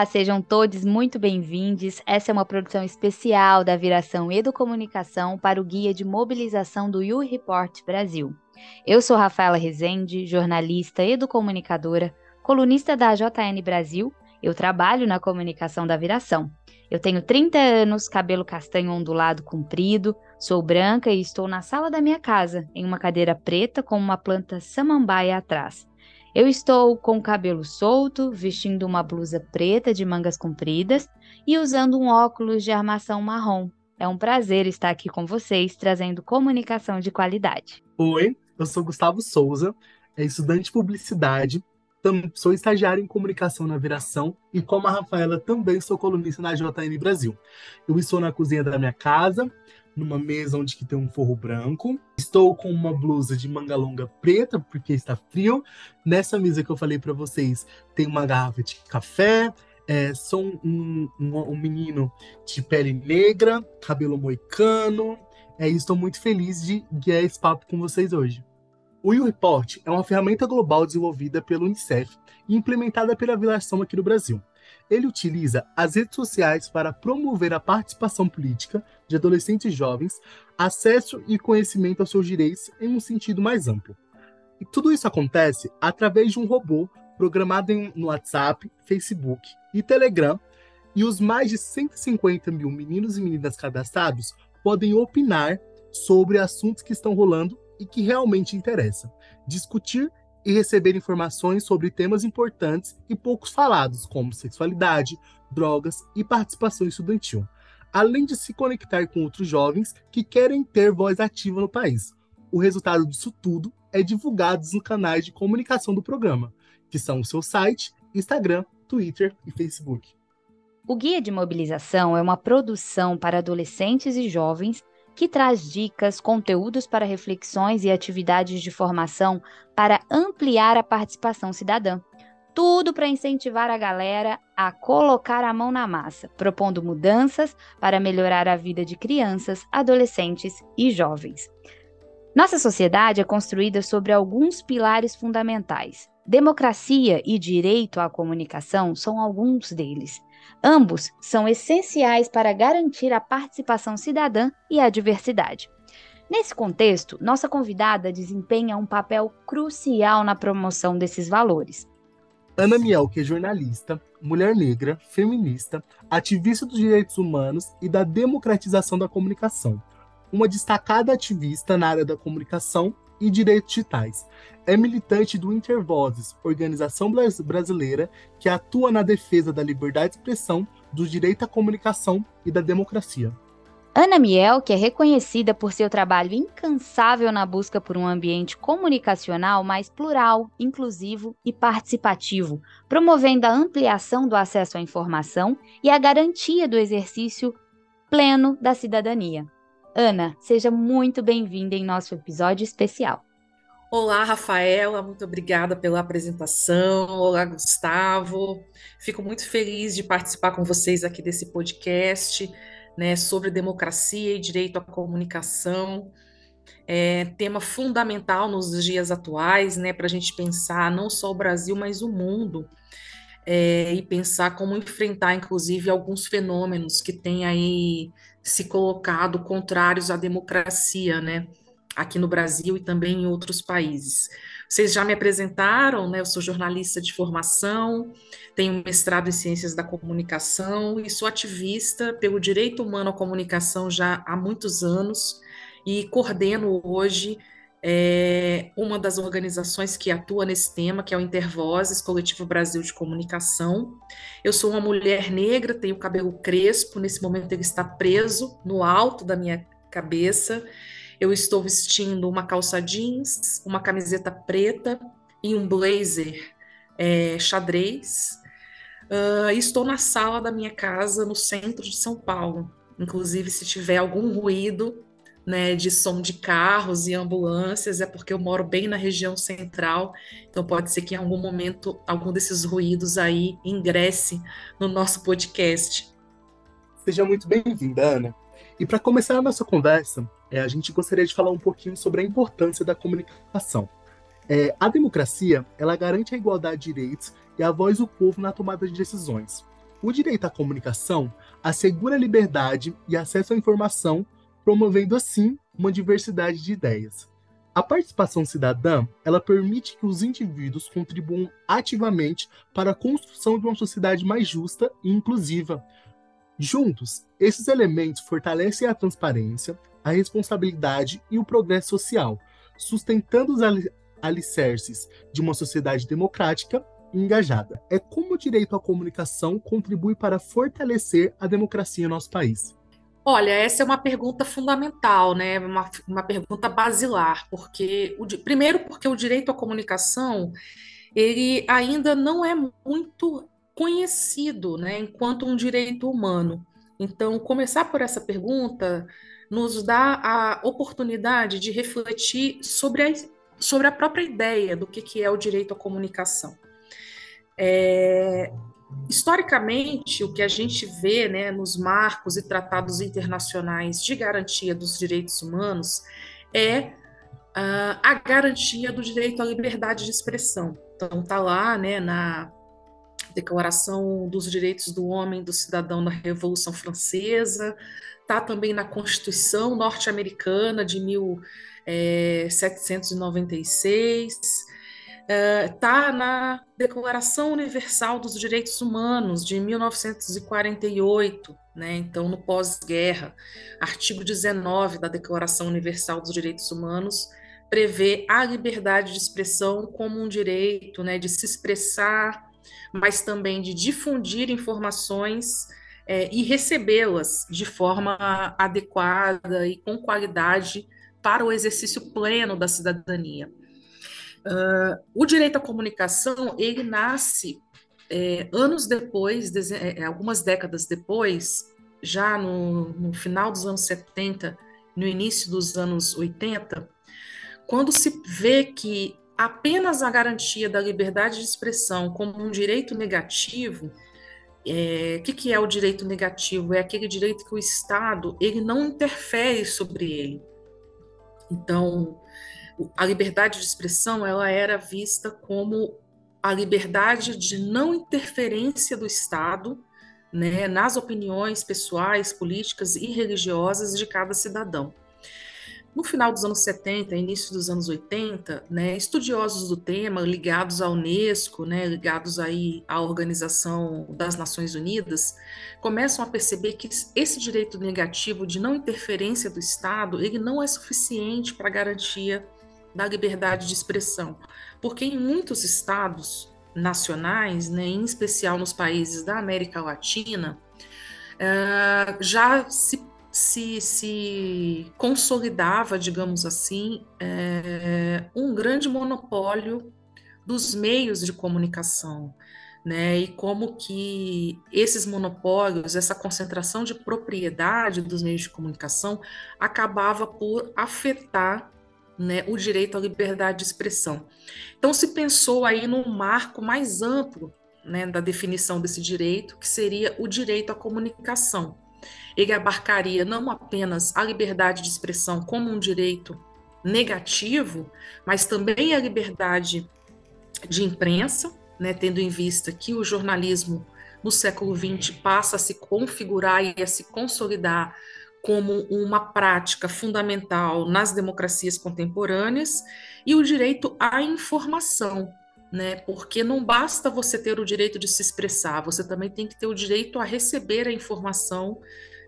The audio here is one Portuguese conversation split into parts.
Olá, sejam todos muito bem-vindos. Essa é uma produção especial da Viração Educomunicação para o Guia de Mobilização do You Report Brasil. Eu sou Rafaela Rezende, jornalista educomunicadora, colunista da JN Brasil. Eu trabalho na comunicação da Viração. Eu tenho 30 anos, cabelo castanho ondulado comprido, sou branca e estou na sala da minha casa, em uma cadeira preta com uma planta samambaia atrás. Eu estou com o cabelo solto, vestindo uma blusa preta de mangas compridas e usando um óculos de armação marrom. É um prazer estar aqui com vocês, trazendo comunicação de qualidade. Oi, eu sou Gustavo Souza, é estudante de publicidade, sou estagiário em comunicação na Viração e, como a Rafaela, também sou colunista na JN Brasil. Eu estou na cozinha da minha casa, numa mesa onde que tem um forro branco. Estou com uma blusa de manga longa preta, porque está frio. Nessa mesa que eu falei para vocês, tem uma garrafa de café. É, sou um, um, um, menino de pele negra, cabelo moicano. É, estou muito feliz de guiar esse papo com vocês hoje. O U-Report é uma ferramenta global desenvolvida pelo Unicef e implementada pela Vilação aqui no Brasil ele utiliza as redes sociais para promover a participação política de adolescentes jovens, acesso e conhecimento aos seus direitos em um sentido mais amplo. E tudo isso acontece através de um robô programado no WhatsApp, Facebook e Telegram, e os mais de 150 mil meninos e meninas cadastrados podem opinar sobre assuntos que estão rolando e que realmente interessam, discutir e receber informações sobre temas importantes e poucos falados, como sexualidade, drogas e participação estudantil, além de se conectar com outros jovens que querem ter voz ativa no país. O resultado disso tudo é divulgado nos canais de comunicação do programa, que são o seu site, Instagram, Twitter e Facebook. O Guia de Mobilização é uma produção para adolescentes e jovens que traz dicas, conteúdos para reflexões e atividades de formação para ampliar a participação cidadã. Tudo para incentivar a galera a colocar a mão na massa, propondo mudanças para melhorar a vida de crianças, adolescentes e jovens. Nossa sociedade é construída sobre alguns pilares fundamentais. Democracia e direito à comunicação são alguns deles. Ambos são essenciais para garantir a participação cidadã e a diversidade. Nesse contexto, nossa convidada desempenha um papel crucial na promoção desses valores. Ana Miel, que é jornalista, mulher negra, feminista, ativista dos direitos humanos e da democratização da comunicação. Uma destacada ativista na área da comunicação e direitos digitais. É militante do Intervozes, organização brasileira que atua na defesa da liberdade de expressão, do direito à comunicação e da democracia. Ana Miel, que é reconhecida por seu trabalho incansável na busca por um ambiente comunicacional mais plural, inclusivo e participativo, promovendo a ampliação do acesso à informação e a garantia do exercício pleno da cidadania. Ana, seja muito bem-vinda em nosso episódio especial. Olá, Rafaela, muito obrigada pela apresentação. Olá, Gustavo. Fico muito feliz de participar com vocês aqui desse podcast né, sobre democracia e direito à comunicação. É tema fundamental nos dias atuais, né, para a gente pensar não só o Brasil, mas o mundo. É, e pensar como enfrentar, inclusive, alguns fenômenos que têm aí se colocado contrários à democracia, né? Aqui no Brasil e também em outros países. Vocês já me apresentaram, né? Eu sou jornalista de formação, tenho mestrado em ciências da comunicação e sou ativista pelo direito humano à comunicação já há muitos anos e coordeno hoje é uma das organizações que atua nesse tema, que é o Intervozes, Coletivo Brasil de Comunicação. Eu sou uma mulher negra, tenho cabelo crespo, nesse momento ele está preso no alto da minha cabeça. Eu estou vestindo uma calça jeans, uma camiseta preta e um blazer é, xadrez. Uh, estou na sala da minha casa, no centro de São Paulo. Inclusive, se tiver algum ruído, né, de som de carros e ambulâncias, é porque eu moro bem na região central, então pode ser que em algum momento algum desses ruídos aí ingresse no nosso podcast. Seja muito bem-vinda, Ana. E para começar a nossa conversa, é, a gente gostaria de falar um pouquinho sobre a importância da comunicação. É, a democracia, ela garante a igualdade de direitos e a voz do povo na tomada de decisões. O direito à comunicação assegura a liberdade e acesso à informação, promovendo assim uma diversidade de ideias. A participação cidadã, ela permite que os indivíduos contribuam ativamente para a construção de uma sociedade mais justa e inclusiva. Juntos, esses elementos fortalecem a transparência, a responsabilidade e o progresso social, sustentando os alicerces de uma sociedade democrática e engajada. É como o direito à comunicação contribui para fortalecer a democracia em nosso país. Olha, essa é uma pergunta fundamental, né? Uma, uma pergunta basilar, porque o, primeiro porque o direito à comunicação ele ainda não é muito conhecido, né, enquanto um direito humano. Então, começar por essa pergunta nos dá a oportunidade de refletir sobre a, sobre a própria ideia do que, que é o direito à comunicação. É, historicamente, o que a gente vê né, nos marcos e tratados internacionais de garantia dos direitos humanos é uh, a garantia do direito à liberdade de expressão. Então, está lá né, na Declaração dos Direitos do Homem e do Cidadão da Revolução Francesa, está também na Constituição norte-americana de 1796, está é, na Declaração Universal dos Direitos Humanos de 1948, né? então no pós-guerra, artigo 19 da Declaração Universal dos Direitos Humanos prevê a liberdade de expressão como um direito né, de se expressar, mas também de difundir informações é, e recebê-las de forma adequada e com qualidade para o exercício pleno da cidadania. Uh, o direito à comunicação ele nasce é, anos depois, é, algumas décadas depois, já no, no, final dos anos 70, no início dos anos 80, quando se vê que apenas a garantia da liberdade de expressão como um direito negativo é, o que, que, é o direito negativo? É aquele direito que o Estado ele não interfere sobre ele. Então, a liberdade de expressão ela era vista como a liberdade de não interferência do Estado né, nas opiniões pessoais, políticas e religiosas de cada cidadão. No final dos anos 70, início dos anos 80, né, estudiosos do tema, ligados à Unesco, né, ligados aí à Organização das Nações Unidas, começam a perceber que esse direito negativo de não interferência do Estado, ele não é suficiente para garantia da liberdade de expressão, porque em muitos estados nacionais, né, em especial nos países da América Latina, uh, já se se, se consolidava, digamos assim, é, um grande monopólio dos meios de comunicação, né? E como que esses monopólios, essa concentração de propriedade dos meios de comunicação acabava por afetar né, o direito à liberdade de expressão. Então se pensou aí num marco mais amplo né, da definição desse direito, que seria o direito à comunicação ele abarcaria não apenas a liberdade de expressão como um direito negativo, mas também a liberdade de imprensa, né, tendo em vista que o jornalismo no século XX passa a se configurar e a se consolidar como uma prática fundamental nas democracias contemporâneas, e o direito à informação, né? Porque não basta você ter o direito de se expressar, você também tem que ter o direito a receber a informação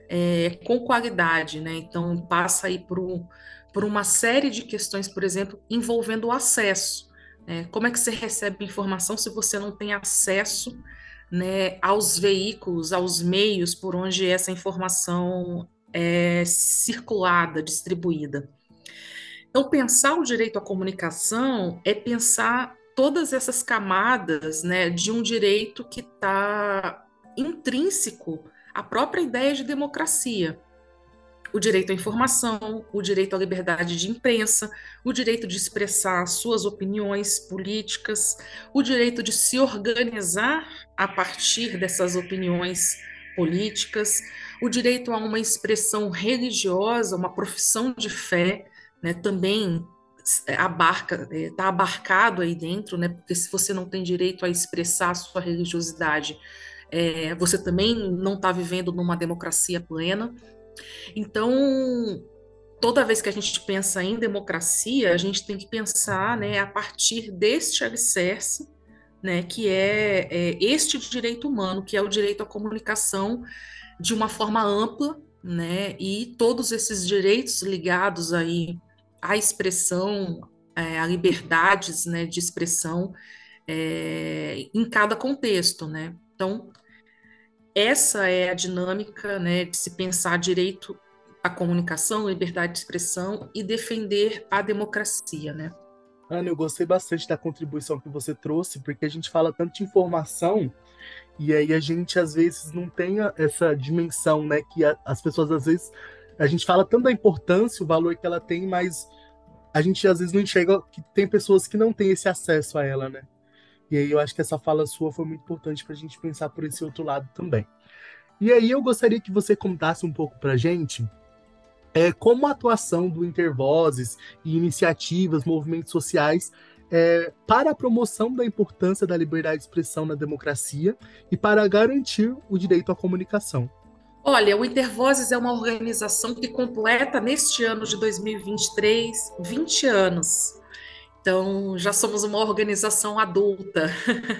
é, com qualidade, né? Então passa aí por, um, por uma série de questões, por exemplo, envolvendo o acesso. Né? Como é que você recebe informação se você não tem acesso né, aos veículos, aos meios por onde essa informação é circulada, distribuída? Então, pensar o direito à comunicação é pensar todas essas camadas né, de um direito que está intrínseco a própria ideia de democracia. O direito à informação, o direito à liberdade de imprensa, o direito de expressar suas opiniões políticas, o direito de se organizar a partir dessas opiniões políticas, o direito a uma expressão religiosa, uma profissão de fé, né, também abarca, está abarcado aí dentro, né, porque se você não tem direito a expressar a sua religiosidade, é, você também não está vivendo numa democracia plena. Então, toda vez que a gente pensa em democracia, a gente tem que pensar né, a partir deste alicerce, né, que é, é este direito humano, que é o direito à comunicação de uma forma ampla, né, e todos esses direitos ligados aí à expressão, é, a liberdades né, de expressão é, em cada contexto, né? Então, essa é a dinâmica né, de se pensar direito à comunicação, liberdade de expressão e defender a democracia, né? Ana, eu gostei bastante da contribuição que você trouxe, porque a gente fala tanto de informação e aí a gente às vezes não tem essa dimensão, né? Que a, as pessoas às vezes a gente fala tanto da importância, o valor que ela tem, mas a gente às vezes não enxerga que tem pessoas que não têm esse acesso a ela, né? E aí eu acho que essa fala sua foi muito importante para a gente pensar por esse outro lado também. E aí eu gostaria que você contasse um pouco para a gente é, como a atuação do Intervozes e iniciativas, movimentos sociais é, para a promoção da importância da liberdade de expressão na democracia e para garantir o direito à comunicação. Olha, o Intervozes é uma organização que completa neste ano de 2023 20 anos. Então, já somos uma organização adulta.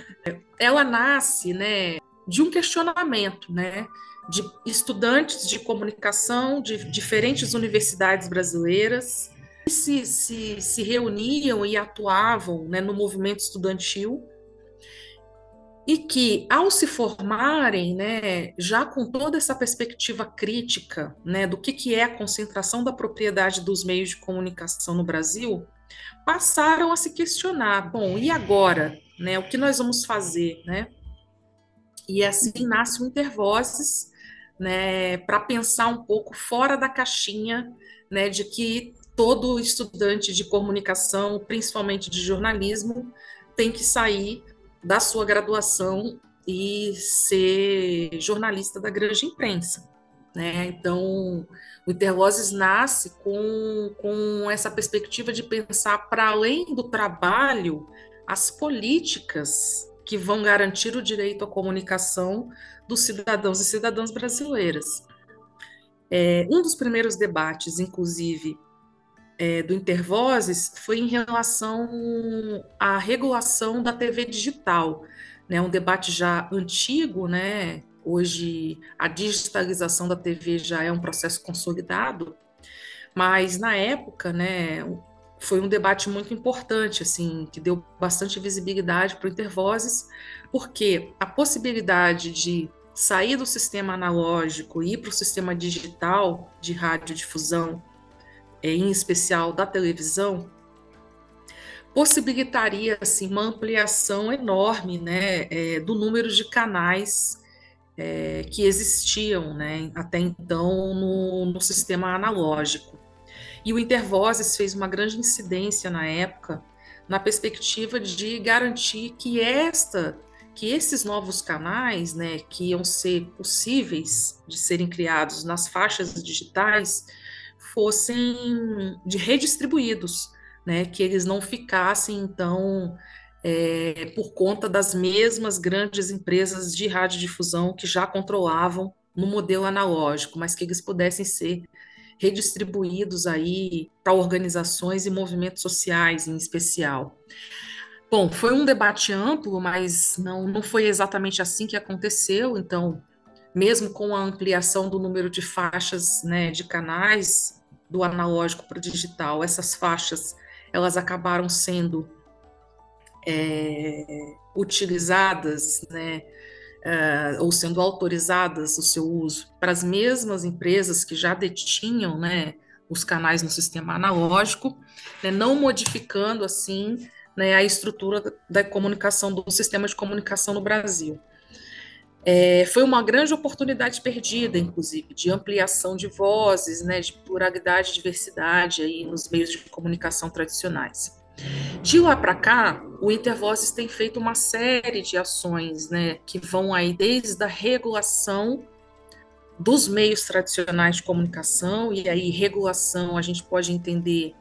Ela nasce, né, de um questionamento, né, de estudantes de comunicação de diferentes universidades brasileiras se, se, se reuniam e atuavam né, no movimento estudantil e que, ao se formarem, né, já com toda essa perspectiva crítica né, do que, que é a concentração da propriedade dos meios de comunicação no Brasil, passaram a se questionar, bom, e agora, né, o que nós vamos fazer, né? E assim nasce o Intervozes, né, para pensar um pouco fora da caixinha, né, de que todo estudante de comunicação, principalmente de jornalismo, tem que sair da sua graduação e ser jornalista da grande imprensa. Né? Então, o Intervozes nasce com, com essa perspectiva de pensar, para além do trabalho, as políticas que vão garantir o direito à comunicação dos cidadãos e cidadãs brasileiras. É, um dos primeiros debates, inclusive, é, do Intervozes foi em relação à regulação da TV digital, né, um debate já antigo, né, Hoje a digitalização da TV já é um processo consolidado, mas na época, né, foi um debate muito importante, assim, que deu bastante visibilidade para o Intervozes, porque a possibilidade de sair do sistema analógico e ir para o sistema digital de radiodifusão, em especial da televisão, possibilitaria assim, uma ampliação enorme né, é, do número de canais é, que existiam né, até então no, no, sistema analógico. E o Intervozes fez uma grande incidência na época na perspectiva de garantir que esta que esses novos canais, né, que iam ser possíveis de serem criados nas faixas digitais, fossem de redistribuídos, né, que eles não ficassem então é, por conta das mesmas grandes empresas de radiodifusão que já controlavam no modelo analógico, mas que eles pudessem ser redistribuídos aí para organizações e movimentos sociais em especial. Bom, foi um debate amplo, mas não, não foi exatamente assim que aconteceu. Então, mesmo com a ampliação do número de faixas né, de canais do analógico para o digital, essas faixas elas acabaram sendo é, utilizadas, né, uh, ou sendo autorizadas o seu uso para as mesmas empresas que já detinham, né, os canais no sistema analógico, né, não modificando assim né, a estrutura da comunicação do sistema de comunicação no Brasil. É, foi uma grande oportunidade perdida, inclusive, de ampliação de vozes, né, de pluralidade e diversidade aí nos meios de comunicação tradicionais. De lá para cá, o Intervozes tem feito uma série de ações, né, que vão aí desde a regulação dos meios tradicionais de comunicação, e aí regulação a gente pode entender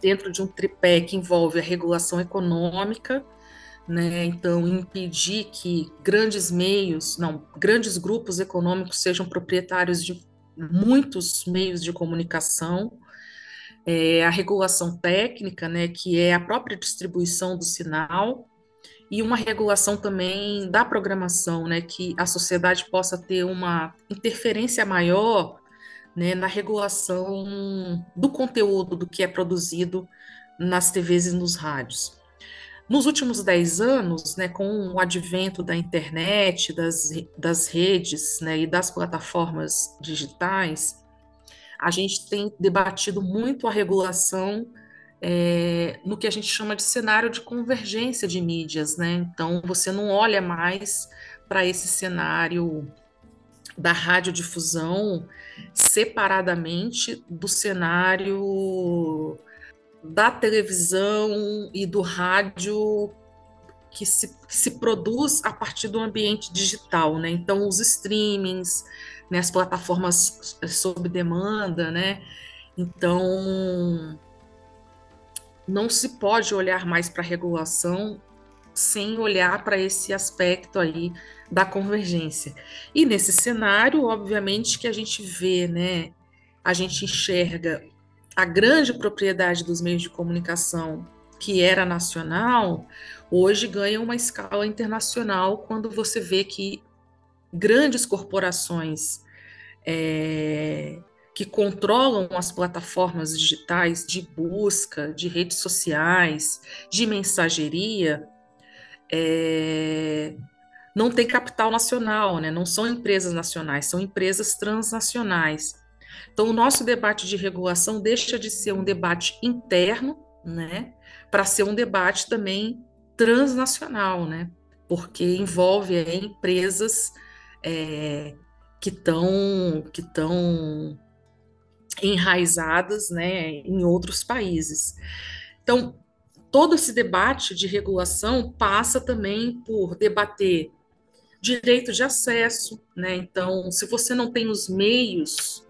dentro de um tripé que envolve a regulação econômica, né? Então, impedir que grandes meios, não, grandes grupos econômicos sejam proprietários de muitos meios de comunicação, é, a regulação técnica, né, que é a própria distribuição do sinal, e uma regulação também da programação, né, que a sociedade possa ter uma interferência maior né, na regulação do conteúdo do que é produzido nas TVs e nos rádios. Nos últimos dez anos, né, com o advento da internet, das, das redes né, e das plataformas digitais, a gente tem debatido muito a regulação é, no que a gente chama de cenário de convergência de mídias. Né? Então, você não olha mais para esse cenário da radiodifusão separadamente do cenário da televisão e do rádio que se, que se produz a partir do ambiente digital, né? Então, os streamings, né, as plataformas sob demanda, né? Então, não se pode olhar mais para a regulação sem olhar para esse aspecto aí da convergência. E nesse cenário, obviamente, que a gente vê, né, a gente enxerga a grande propriedade dos meios de comunicação, que era nacional, hoje ganha uma escala internacional quando você vê que grandes corporações é, que controlam as plataformas digitais de busca, de redes sociais, de mensageria, é, não tem capital nacional, né? não são empresas nacionais, são empresas transnacionais. Então, o nosso debate de regulação deixa de ser um debate interno, né, para ser um debate também transnacional, né, porque envolve é, empresas é, que estão que estão enraizadas, né, em outros países. Então, todo esse debate de regulação passa também por debater direito de acesso, né? Então, se você não tem os meios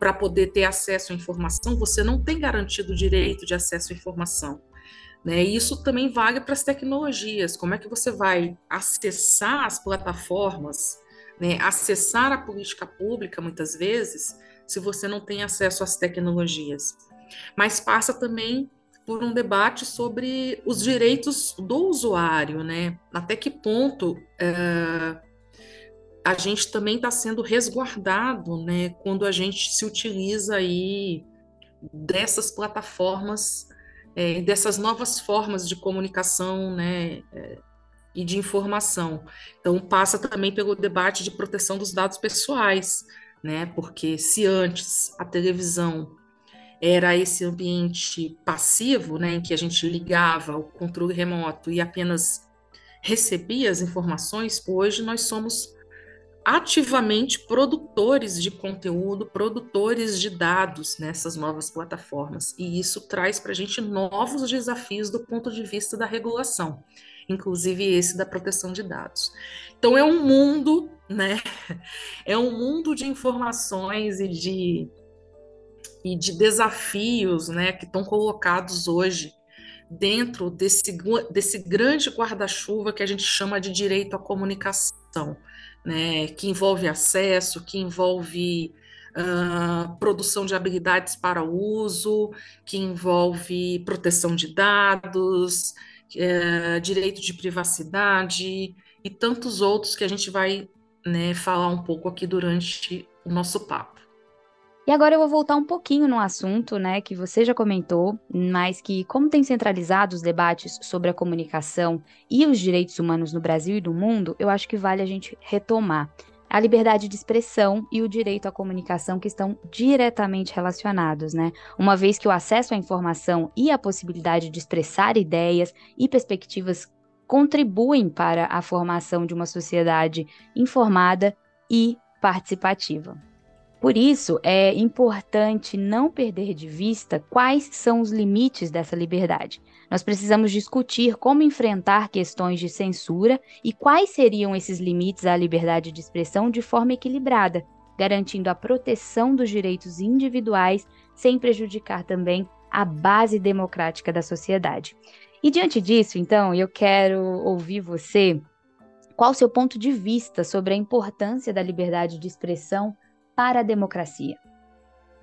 para poder ter acesso à informação, você não tem garantido o direito de acesso à informação. Né? E isso também vale para as tecnologias. Como é que você vai acessar as plataformas, né? acessar a política pública, muitas vezes, se você não tem acesso às tecnologias? Mas passa também por um debate sobre os direitos do usuário, né? Até que ponto uh, a gente também está sendo resguardado, né? Quando a gente se utiliza aí dessas plataformas, é, dessas novas formas de comunicação, né? É, e de informação. Então passa também pelo debate de proteção dos dados pessoais, né? Porque se antes a televisão era esse ambiente passivo, né, em que a gente ligava o controle remoto e apenas recebia as informações, hoje nós somos ativamente produtores de conteúdo, produtores de dados nessas novas plataformas. E isso traz para a gente novos desafios do ponto de vista da regulação, inclusive esse da proteção de dados. Então é um mundo, né? É um mundo de informações e de e de desafios né, que estão colocados hoje dentro desse, desse grande guarda-chuva que a gente chama de direito à comunicação, né, que envolve acesso, que envolve uh, produção de habilidades para uso, que envolve proteção de dados, uh, direito de privacidade e tantos outros que a gente vai né, falar um pouco aqui durante o nosso papo. E agora eu vou voltar um pouquinho no assunto, né, que você já comentou, mas que como tem centralizado os debates sobre a comunicação e os direitos humanos no Brasil e no mundo, eu acho que vale a gente retomar. A liberdade de expressão e o direito à comunicação que estão diretamente relacionados, né? Uma vez que o acesso à informação e a possibilidade de expressar ideias e perspectivas contribuem para a formação de uma sociedade informada e participativa. Por isso, é importante não perder de vista quais são os limites dessa liberdade. Nós precisamos discutir como enfrentar questões de censura e quais seriam esses limites à liberdade de expressão de forma equilibrada, garantindo a proteção dos direitos individuais sem prejudicar também a base democrática da sociedade. E diante disso, então, eu quero ouvir você. Qual o seu ponto de vista sobre a importância da liberdade de expressão para a democracia?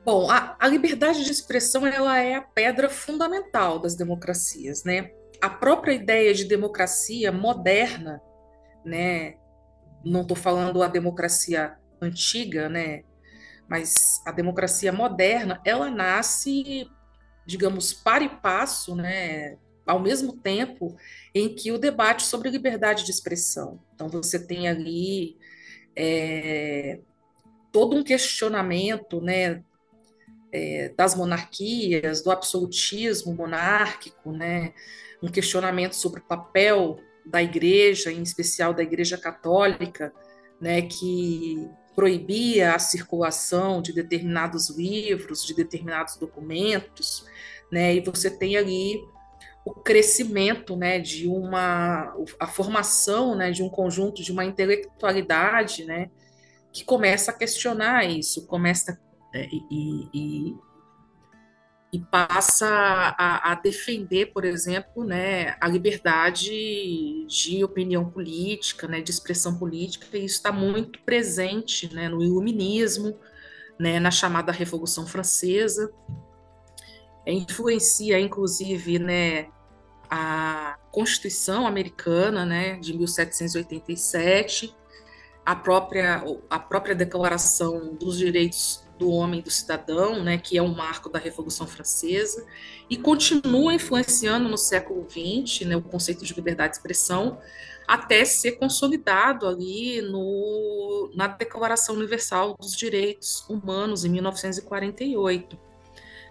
Bom, a, a, liberdade de expressão ela é a pedra fundamental das democracias, né? A própria ideia de democracia moderna, né? Não estou falando a democracia antiga, né? Mas a democracia moderna, ela nasce, digamos, para e passo, né? Ao mesmo tempo em que o debate sobre liberdade de expressão. Então você tem ali é, todo um questionamento, né? é, das monarquias, do absolutismo monárquico, né? um questionamento sobre o papel da igreja, em especial da igreja católica, né, que proibia a circulação de determinados livros, de determinados documentos, né, e você tem ali o crescimento, né, de uma a formação, né, de um conjunto de uma intelectualidade, né, que começa a questionar isso, começa é, e, e, e, passa a, a, defender, por exemplo, né, a liberdade de opinião política, né, de expressão política, e isso está muito presente né, no iluminismo, né, na chamada Revolução Francesa, é, influencia, inclusive, né, a Constituição americana né, de 1787, a própria, a própria Declaração dos Direitos do homem, do cidadão, né, que é um marco da Revolução Francesa, e continua influenciando no século XX né, o conceito de liberdade de expressão, até ser consolidado ali no, na Declaração Universal dos Direitos Humanos, em 1948.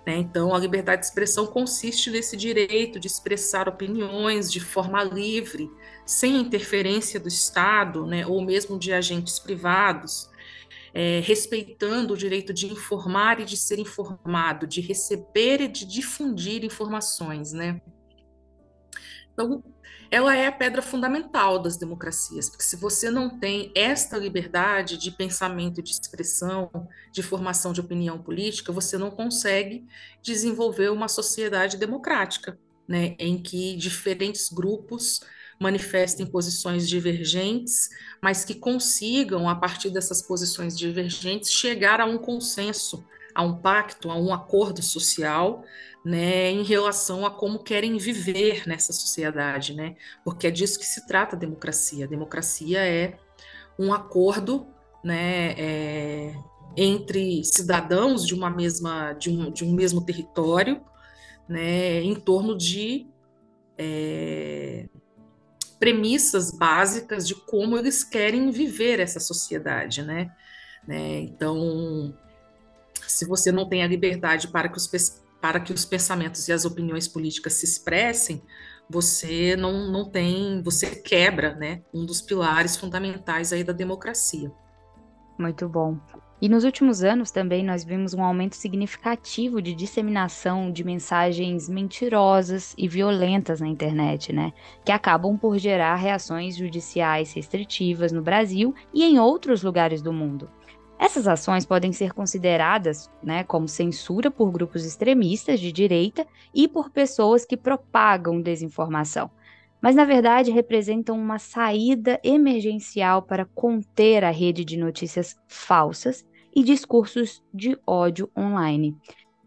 Né? Então, a liberdade de expressão consiste nesse direito de expressar opiniões de forma livre, sem interferência do Estado, né, ou mesmo de agentes privados, é, respeitando o direito de informar e de ser informado, de receber e de difundir informações, né? Então, ela é a pedra fundamental das democracias, porque se você não tem esta liberdade de pensamento, de expressão, de formação de opinião política, você não consegue desenvolver uma sociedade democrática, né, em que diferentes grupos manifestem posições divergentes, mas que consigam, a partir dessas posições divergentes, chegar a um consenso, a um pacto, a um acordo social, né, em relação a como querem viver nessa sociedade, né? Porque é disso que se trata a democracia. A democracia é um acordo, né, é, entre cidadãos de uma mesma de um, de um mesmo território, né, em torno de é, premissas básicas de como eles querem viver essa sociedade, né? né? Então, se você não tem a liberdade para que, os, para que os pensamentos e as opiniões políticas se expressem, você não, não tem, você quebra, né? Um dos pilares fundamentais aí da democracia. Muito bom. E nos últimos anos também nós vimos um aumento significativo de disseminação de mensagens mentirosas e violentas na internet, né? Que acabam por gerar reações judiciais restritivas no Brasil e em outros lugares do mundo. Essas ações podem ser consideradas né, como censura por grupos extremistas de direita e por pessoas que propagam desinformação mas na verdade representam uma saída emergencial para conter a rede de notícias falsas e discursos de ódio online.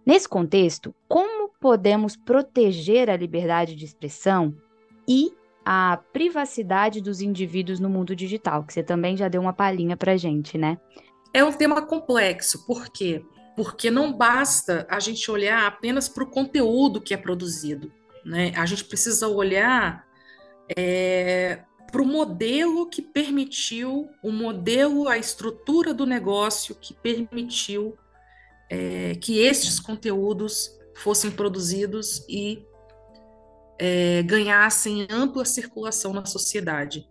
Nesse contexto, como podemos proteger a liberdade de expressão e a privacidade dos indivíduos no mundo digital, que você também já deu uma palhinha para gente, né? É um tema complexo, por quê? Porque não basta a gente olhar apenas para o conteúdo que é produzido, né? A gente precisa olhar é, para o modelo que permitiu, o modelo, a estrutura do negócio que permitiu é, que estes conteúdos fossem produzidos e é, ganhassem ampla circulação na sociedade.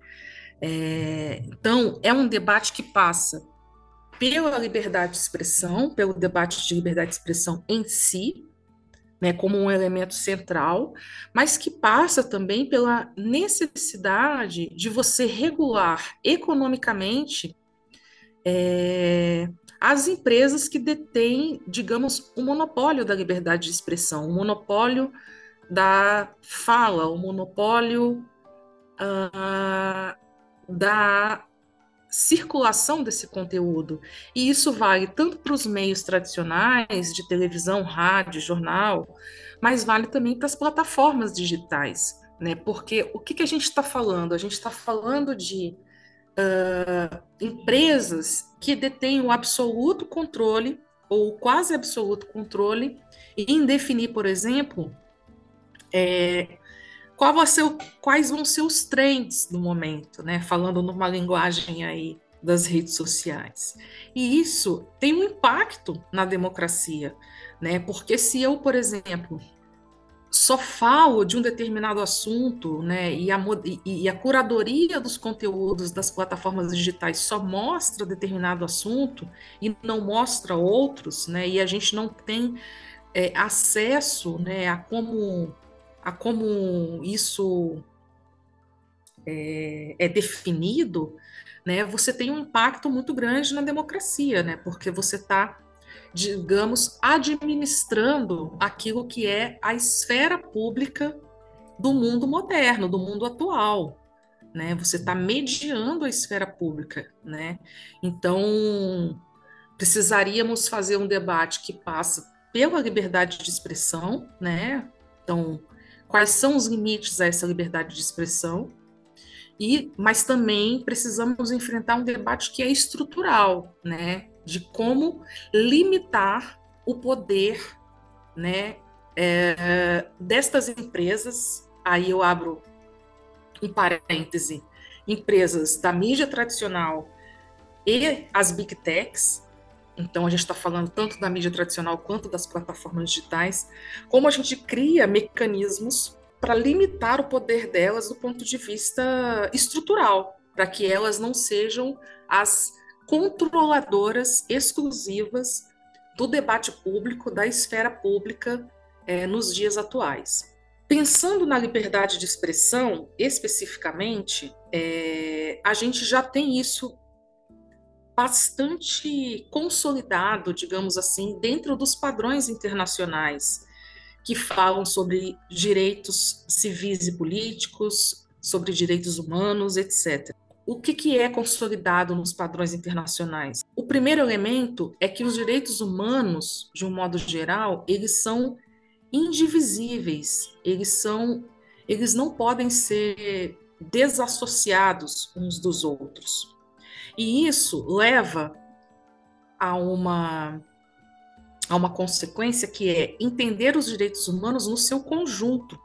É, então, é um debate que passa pela liberdade de expressão, pelo debate de liberdade de expressão em si, né, como um elemento central, mas que passa também pela necessidade de você regular economicamente é, as empresas que detêm, digamos, o monopólio da liberdade de expressão, o monopólio da fala, o monopólio uh, da circulação desse conteúdo. E isso vale tanto para os meios tradicionais de televisão, rádio, jornal, mas vale também para as plataformas digitais, né? Porque o que, que a gente está falando? A gente está falando de uh, empresas que detêm o absoluto controle ou quase absoluto controle em definir, por exemplo, é, qual vai ser, quais vão ser os trends do momento, né? Falando numa linguagem aí das redes sociais. E isso tem um impacto na democracia, né? Porque se eu, por exemplo, só falo de um determinado assunto, né, e a, e a curadoria dos conteúdos das plataformas digitais só mostra determinado assunto e não mostra outros, né, e a gente não tem é, acesso, né, a como, a como isso é, é definido, né, você tem um impacto muito grande na democracia, né, porque você está digamos, administrando aquilo que é a esfera pública do mundo moderno, do mundo atual. Né? Você está mediando a esfera pública. Né? Então, precisaríamos fazer um debate que passa pela liberdade de expressão, né? Então, quais são os limites a essa liberdade de expressão? E, mas também precisamos enfrentar um debate que é estrutural, né? de como limitar o poder né, é, destas empresas. Aí eu abro um parêntese: empresas da mídia tradicional e as big techs. Então, a gente está falando tanto da mídia tradicional quanto das plataformas digitais, como a gente cria mecanismos para limitar o poder delas do ponto de vista estrutural, para que elas não sejam as controladoras exclusivas do debate público, da esfera pública é, nos dias atuais. Pensando na liberdade de expressão, especificamente, é, a gente já tem isso bastante consolidado, digamos assim, dentro dos padrões internacionais que falam sobre direitos civis e políticos, sobre direitos humanos, etc o que, que é consolidado nos padrões internacionais? O primeiro elemento é que os direitos humanos, de um modo geral, eles são indivisíveis, eles são, eles não podem ser desassociados uns dos outros. E isso leva a uma a uma consequência que é entender os direitos humanos no seu conjunto,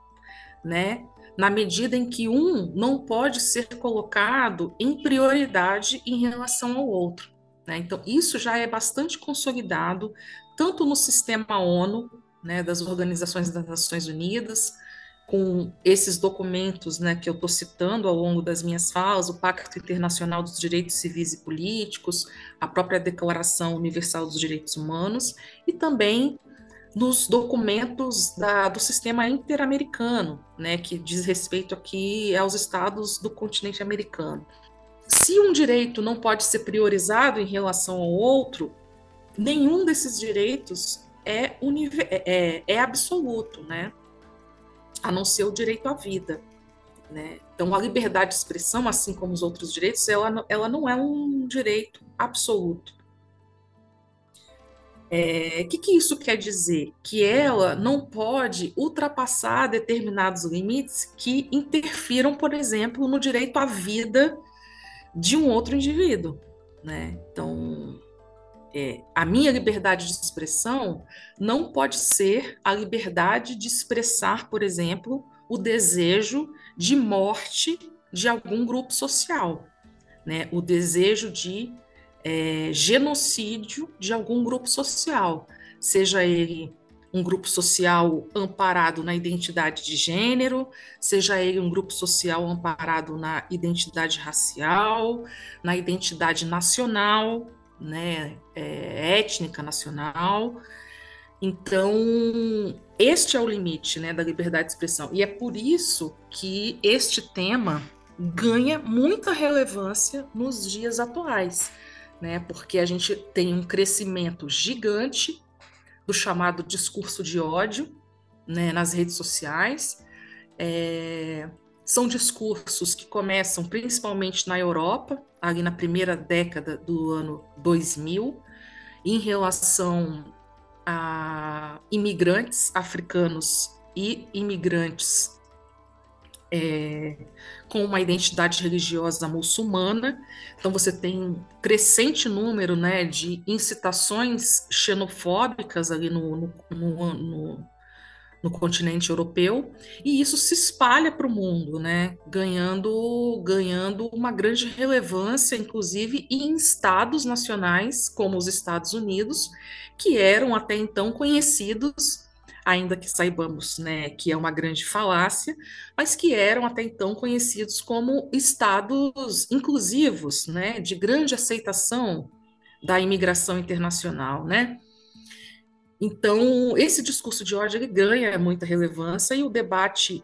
né? na medida em que um não pode ser colocado em prioridade em relação ao outro. Né? Então, isso já é bastante consolidado, tanto no sistema ONU, né, das Organizações das Nações Unidas, com esses documentos né, que eu estou citando ao longo das minhas falas, o Pacto Internacional dos Direitos Civis e Políticos, a própria Declaração Universal dos Direitos Humanos, e também nos documentos da, do sistema interamericano, né, que diz respeito aqui aos estados do continente americano. Se um direito não pode ser priorizado em relação ao outro, nenhum desses direitos é, é, é, é absoluto, né? A não ser o direito à vida. Né? Então, a liberdade de expressão, assim como os outros direitos, ela, ela não é um direito absoluto. O é, que, que isso quer dizer? Que ela não pode ultrapassar determinados limites que interfiram, por exemplo, no direito à vida de um outro indivíduo. Né? Então, é, a minha liberdade de expressão não pode ser a liberdade de expressar, por exemplo, o desejo de morte de algum grupo social, né? o desejo de é, genocídio de algum grupo social, seja ele um grupo social amparado na identidade de gênero, seja ele um grupo social amparado na identidade racial, na identidade nacional, né, é, étnica nacional. Então, este é o limite né, da liberdade de expressão. E é por isso que este tema ganha muita relevância nos dias atuais né? Porque a gente tem um crescimento gigante do chamado discurso de ódio, né, nas redes sociais. É, são discursos que começam principalmente na Europa, ali na primeira década do ano 2000, em relação a imigrantes africanos e imigrantes é, com uma identidade religiosa muçulmana. Então você tem um crescente número né, de incitações xenofóbicas ali no, no, no, no, no continente europeu, e isso se espalha para o mundo, né, ganhando, ganhando uma grande relevância, inclusive em estados nacionais, como os Estados Unidos, que eram até então conhecidos ainda que saibamos né, que é uma grande falácia, mas que eram até então conhecidos como estados inclusivos, né, de grande aceitação da imigração internacional, né? Então, esse discurso de ódio ele ganha muita relevância e o debate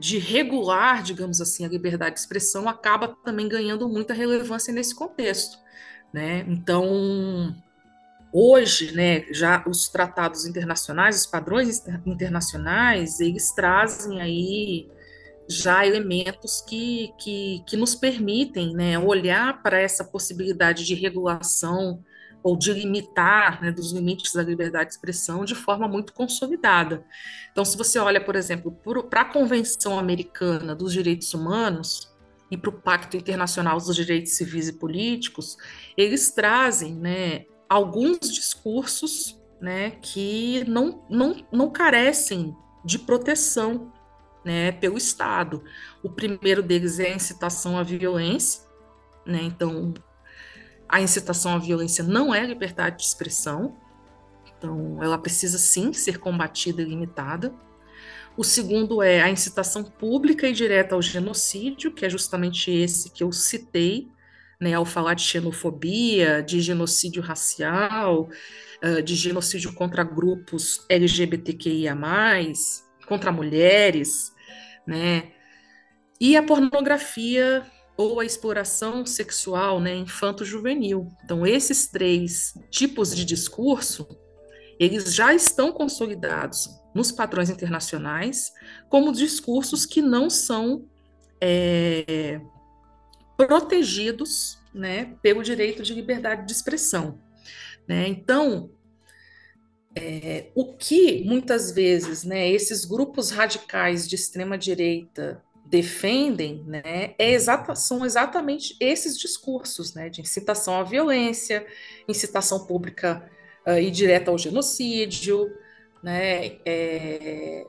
de regular, digamos assim, a liberdade de expressão acaba também ganhando muita relevância nesse contexto, né? Então, hoje, né, já os tratados internacionais, os padrões internacionais, eles trazem aí já elementos que, que, que nos permitem né, olhar para essa possibilidade de regulação ou de limitar né, dos limites da liberdade de expressão de forma muito consolidada. Então, se você olha, por exemplo, para a Convenção Americana dos Direitos Humanos e para o Pacto Internacional dos Direitos Civis e Políticos, eles trazem né, alguns discursos né, que não, não, não carecem de proteção né, pelo Estado. O primeiro deles é a incitação à violência, né, então a incitação à violência não é liberdade de expressão, então ela precisa sim ser combatida e limitada. O segundo é a incitação pública e direta ao genocídio, que é justamente esse que eu citei, né, ao falar de xenofobia, de genocídio racial, de genocídio contra grupos LGBTQIA+, contra mulheres, né, e a pornografia ou a exploração sexual, né, infanto-juvenil. Então, esses três tipos de discurso, eles já estão consolidados nos padrões internacionais como discursos que não são é, protegidos né, pelo direito de liberdade de expressão. Né? Então, é, o que muitas vezes né, esses grupos radicais de extrema direita defendem né, é exata, são exatamente esses discursos né, de incitação à violência, incitação pública uh, e direta ao genocídio, né, é,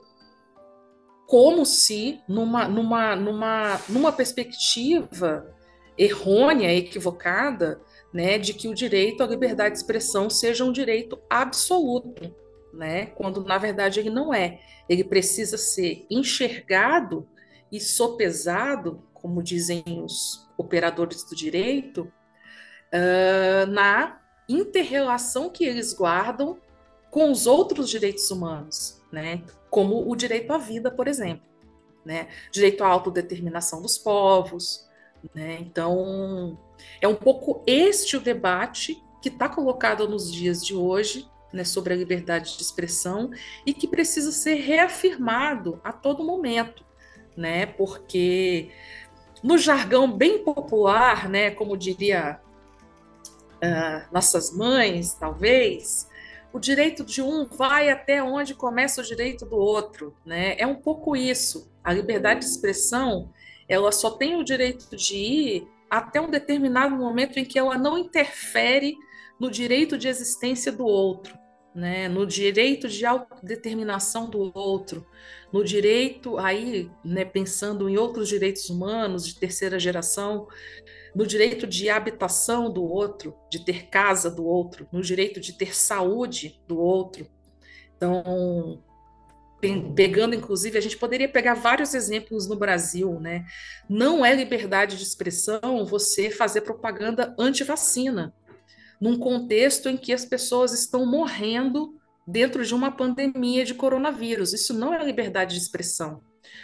como se numa, numa, numa, numa perspectiva errônea, equivocada, né, de que o direito à liberdade de expressão seja um direito absoluto, né, quando na verdade ele não é. Ele precisa ser enxergado e sopesado, como dizem os operadores do direito, uh, na interrelação que eles guardam com os outros direitos humanos, né, como o direito à vida, por exemplo, né, direito à autodeterminação dos povos, né? Então, é um pouco este o debate que está colocado nos dias de hoje né, sobre a liberdade de expressão e que precisa ser reafirmado a todo momento, né? Porque no jargão bem popular, né, como diria uh, nossas mães, talvez, o direito de um vai até onde começa o direito do outro, né? É um pouco isso. A liberdade de expressão ela só tem o direito de ir até um determinado momento em que ela não interfere no direito de existência do outro, né? no direito de autodeterminação do outro, no direito, aí, né, pensando em outros direitos humanos de terceira geração, no direito de habitação do outro, de ter casa do outro, no direito de ter saúde do outro. Então, pegando inclusive, a gente poderia pegar vários exemplos no Brasil, né? Não é liberdade de expressão você fazer propaganda anti-vacina, num contexto em que as pessoas estão morrendo dentro de uma pandemia de coronavírus. Isso não é liberdade de expressão,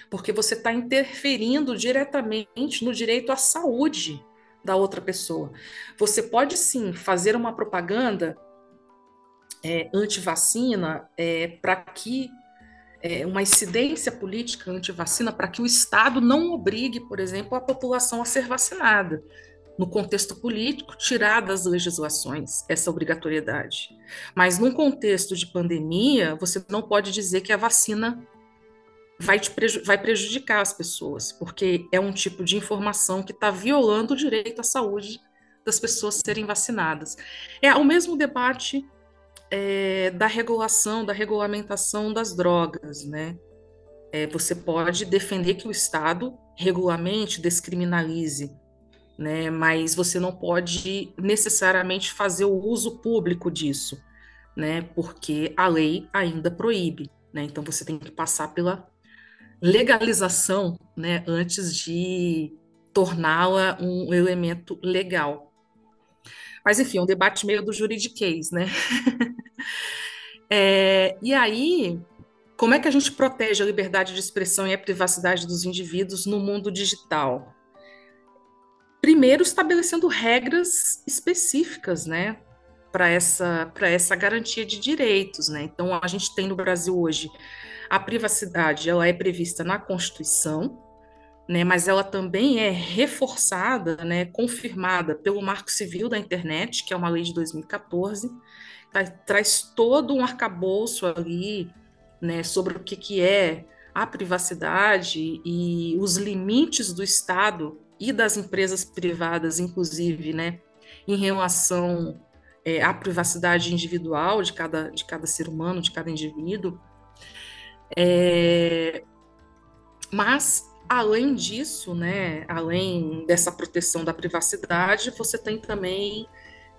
porque você está interferindo diretamente no direito à saúde da outra pessoa. Você pode sim fazer uma propaganda é, anti-vacina é, para que é, uma incidência política anti-vacina para que o Estado não obrigue, por exemplo, a população a ser vacinada. No contexto político, tirar das legislações essa obrigatoriedade. Mas num contexto de pandemia, você não pode dizer que a vacina vai, preju vai prejudicar as pessoas, porque é um tipo de informação que está violando o direito à saúde das pessoas serem vacinadas. É o mesmo debate é, da regulação, da regulamentação das drogas, né? É, você pode defender que o Estado regulamente descriminalize, né? Mas você não pode necessariamente fazer o uso público disso, né? Porque a lei ainda proíbe, né? Então você tem que passar pela legalização, né? Antes de torná-la um elemento legal. Mas, enfim, um debate meio do juridiquês, né? é, e aí, como é que a gente protege a liberdade de expressão e a privacidade dos indivíduos no mundo digital? Primeiro, estabelecendo regras específicas, né? Para essa, essa garantia de direitos, né? Então, a gente tem no Brasil hoje a privacidade, ela é prevista na Constituição, né, mas ela também é reforçada, né, confirmada pelo Marco Civil da Internet, que é uma lei de 2014, tá, traz todo um arcabouço ali né, sobre o que, que é a privacidade e os limites do Estado e das empresas privadas, inclusive, né, em relação é, à privacidade individual de cada, de cada ser humano, de cada indivíduo. É, mas Além disso, né, além dessa proteção da privacidade, você tem também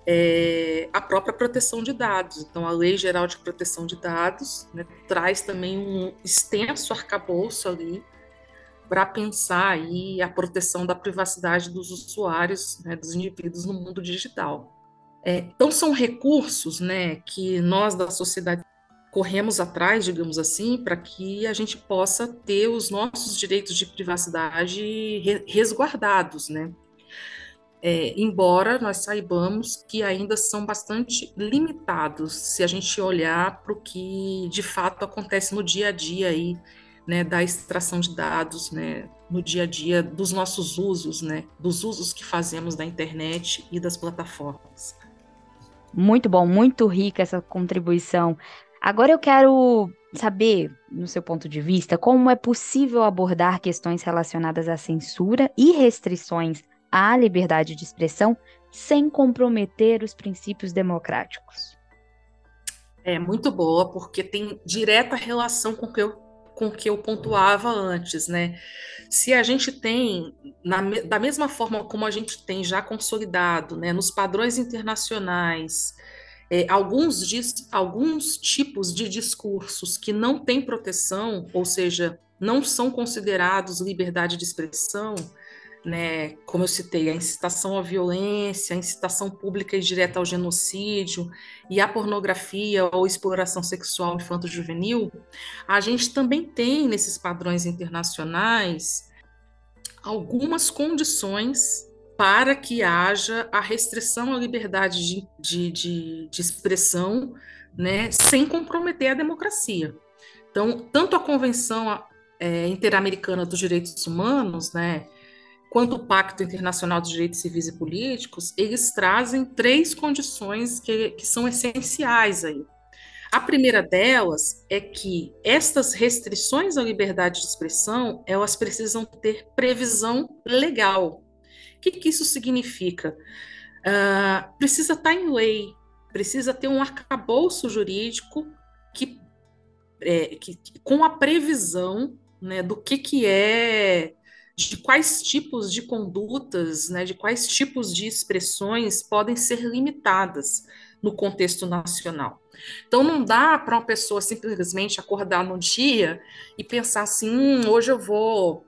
é, a própria proteção de dados. Então, a Lei Geral de Proteção de Dados né, traz também um extenso arcabouço ali para pensar aí a proteção da privacidade dos usuários, né, dos indivíduos no mundo digital. É, então, são recursos né, que nós da sociedade corremos atrás, digamos assim, para que a gente possa ter os nossos direitos de privacidade resguardados, né? É, embora nós saibamos que ainda são bastante limitados se a gente olhar para o que de fato acontece no dia a dia aí, né, da extração de dados, né, no dia a dia dos nossos usos, né, dos usos que fazemos da internet e das plataformas. Muito bom, muito rica essa contribuição. Agora eu quero saber, no seu ponto de vista, como é possível abordar questões relacionadas à censura e restrições à liberdade de expressão sem comprometer os princípios democráticos. É muito boa, porque tem direta relação com o que eu, com que eu pontuava antes, né? Se a gente tem, na, da mesma forma como a gente tem já consolidado, né, nos padrões internacionais, é, alguns, alguns tipos de discursos que não têm proteção, ou seja, não são considerados liberdade de expressão, né, como eu citei, a incitação à violência, a incitação pública e direta ao genocídio e a pornografia ou exploração sexual infanto-juvenil, a gente também tem nesses padrões internacionais algumas condições para que haja a restrição à liberdade de, de, de, de expressão, né, sem comprometer a democracia. Então, tanto a Convenção é, Interamericana dos Direitos Humanos, né, quanto o Pacto Internacional dos Direitos Civis e Políticos, eles trazem três condições que, que são essenciais aí. A primeira delas é que estas restrições à liberdade de expressão, elas precisam ter previsão legal, que, que isso significa? Uh, precisa estar tá em lei, precisa ter um arcabouço jurídico que, é, que com a previsão né, do que, que é, de quais tipos de condutas, né, de quais tipos de expressões podem ser limitadas no contexto nacional. Então não dá para uma pessoa simplesmente acordar no dia e pensar assim, hum, hoje eu vou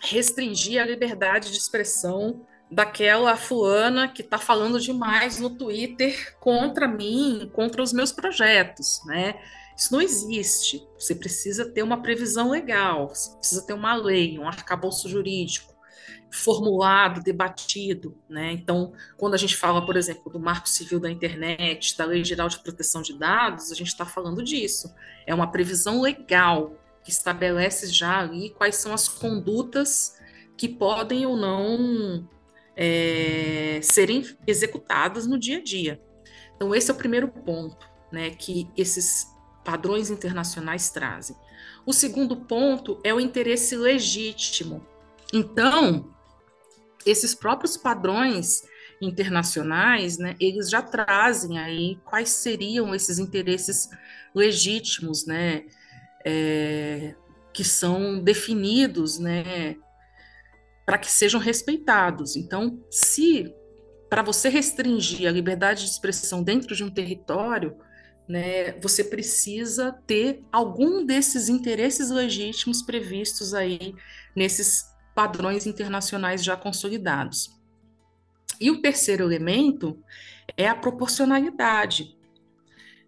restringir a liberdade de expressão daquela fulana que está falando demais no Twitter contra mim, contra os meus projetos, né? Isso não existe. Você precisa ter uma previsão legal, você precisa ter uma lei, um arcabouço jurídico, formulado, debatido, né? Então, quando a gente fala, por exemplo, do Marco Civil da Internet, da Lei Geral de Proteção de Dados, a gente está falando disso. É uma previsão legal que estabelece já ali quais são as condutas que podem ou não é, serem executadas no dia a dia. Então, esse é o primeiro ponto, né? Que esses padrões internacionais trazem. O segundo ponto é o interesse legítimo. Então, esses próprios padrões internacionais, né, eles já trazem aí quais seriam esses interesses legítimos, né, é, que são definidos, né, para que sejam respeitados. Então, se para você restringir a liberdade de expressão dentro de um território, né, você precisa ter algum desses interesses legítimos previstos aí nesses padrões internacionais já consolidados. E o terceiro elemento é a proporcionalidade.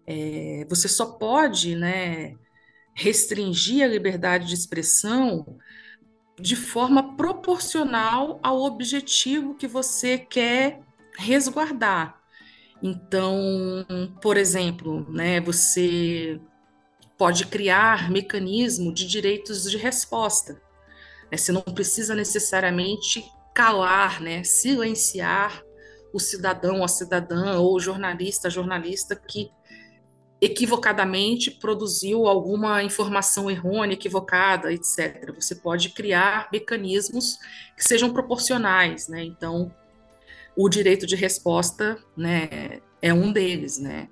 É, você só pode né, restringir a liberdade de expressão de forma proporcional ao objetivo que você quer resguardar. Então, por exemplo, né, você pode criar mecanismo de direitos de resposta. Né? Você não precisa necessariamente calar, né, silenciar o cidadão, a cidadã ou o jornalista, a jornalista que equivocadamente produziu alguma informação errônea, equivocada, etc. Você pode criar mecanismos que sejam proporcionais, né? Então, o direito de resposta, né, é um deles, né?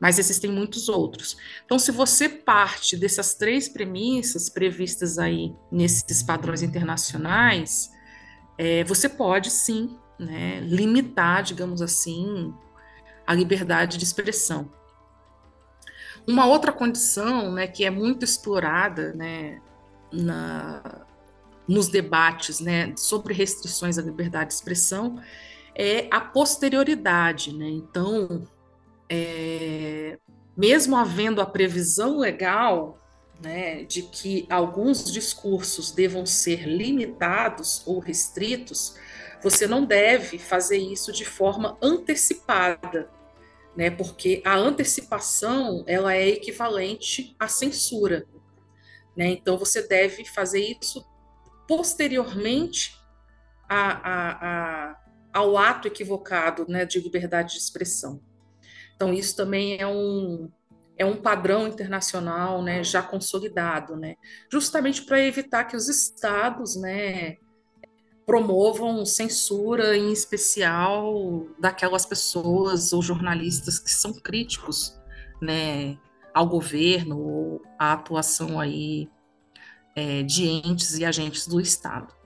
Mas existem muitos outros. Então, se você parte dessas três premissas previstas aí nesses padrões internacionais, é, você pode sim, né, limitar, digamos assim, a liberdade de expressão. Uma outra condição, né, que é muito explorada, né, na, nos debates, né, sobre restrições à liberdade de expressão, é a posterioridade, né? Então, é, mesmo havendo a previsão legal né, de que alguns discursos devam ser limitados ou restritos, você não deve fazer isso de forma antecipada, né, porque a antecipação ela é equivalente à censura. Né, então, você deve fazer isso posteriormente a, a, a ao ato equivocado né, de liberdade de expressão. Então, isso também é um, é um padrão internacional né, já consolidado, né, justamente para evitar que os estados né, promovam censura, em especial daquelas pessoas ou jornalistas que são críticos né, ao governo ou à atuação aí, é, de entes e agentes do Estado.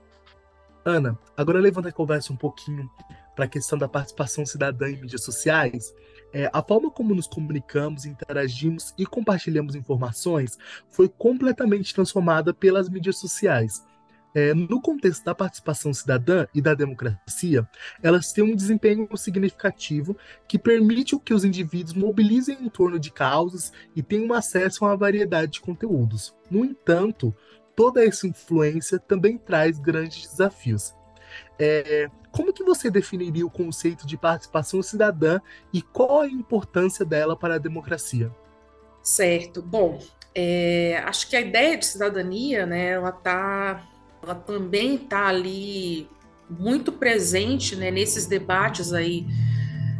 Ana, agora levando a conversa um pouquinho para a questão da participação cidadã em mídias sociais, é, a forma como nos comunicamos, interagimos e compartilhamos informações foi completamente transformada pelas mídias sociais. É, no contexto da participação cidadã e da democracia, elas têm um desempenho significativo que permite que os indivíduos mobilizem em torno de causas e tenham acesso a uma variedade de conteúdos. No entanto, toda essa influência também traz grandes desafios. É, como que você definiria o conceito de participação cidadã e qual a importância dela para a democracia? Certo. Bom, é, acho que a ideia de cidadania, né, ela tá, ela também está ali muito presente, né, nesses debates aí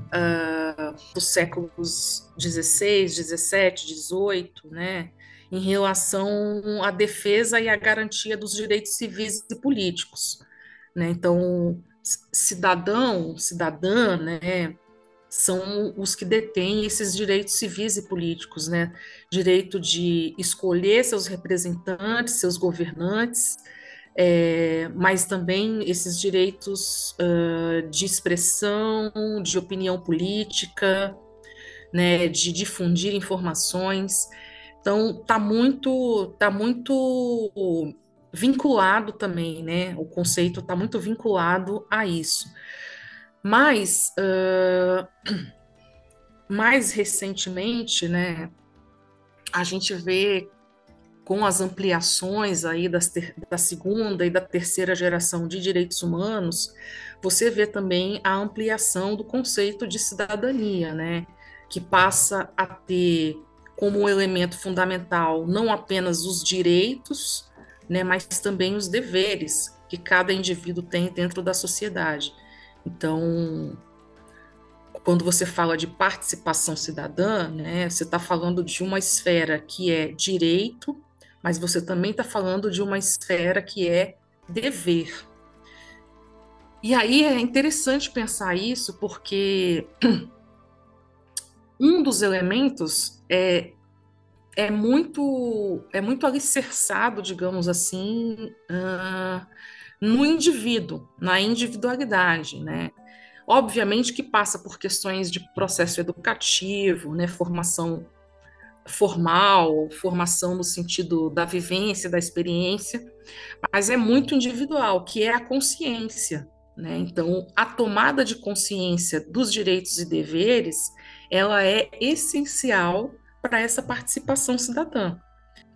uh, dos séculos 16, 17, 18, né, em relação à defesa e à garantia dos direitos civis e políticos. Né? Então, cidadão, cidadã, né, são os que detêm esses direitos civis e políticos, né? Direito de escolher seus representantes, seus governantes, é, mas também esses direitos uh, de expressão, de opinião política, né? De difundir informações. Então, tá muito, tá muito vinculado também, né? O conceito está muito vinculado a isso. Mas, uh, mais recentemente, né, a gente vê com as ampliações aí das da segunda e da terceira geração de direitos humanos, você vê também a ampliação do conceito de cidadania, né? Que passa a ter como um elemento fundamental não apenas os direitos, né, mas também os deveres que cada indivíduo tem dentro da sociedade. Então, quando você fala de participação cidadã, né, você está falando de uma esfera que é direito, mas você também está falando de uma esfera que é dever. E aí é interessante pensar isso, porque um dos elementos é, é muito é muito alicerçado, digamos assim, uh, no indivíduo, na individualidade, né? Obviamente que passa por questões de processo educativo, né, formação formal, formação no sentido da vivência, da experiência, mas é muito individual, que é a consciência, né? Então, a tomada de consciência dos direitos e deveres, ela é essencial para essa participação cidadã.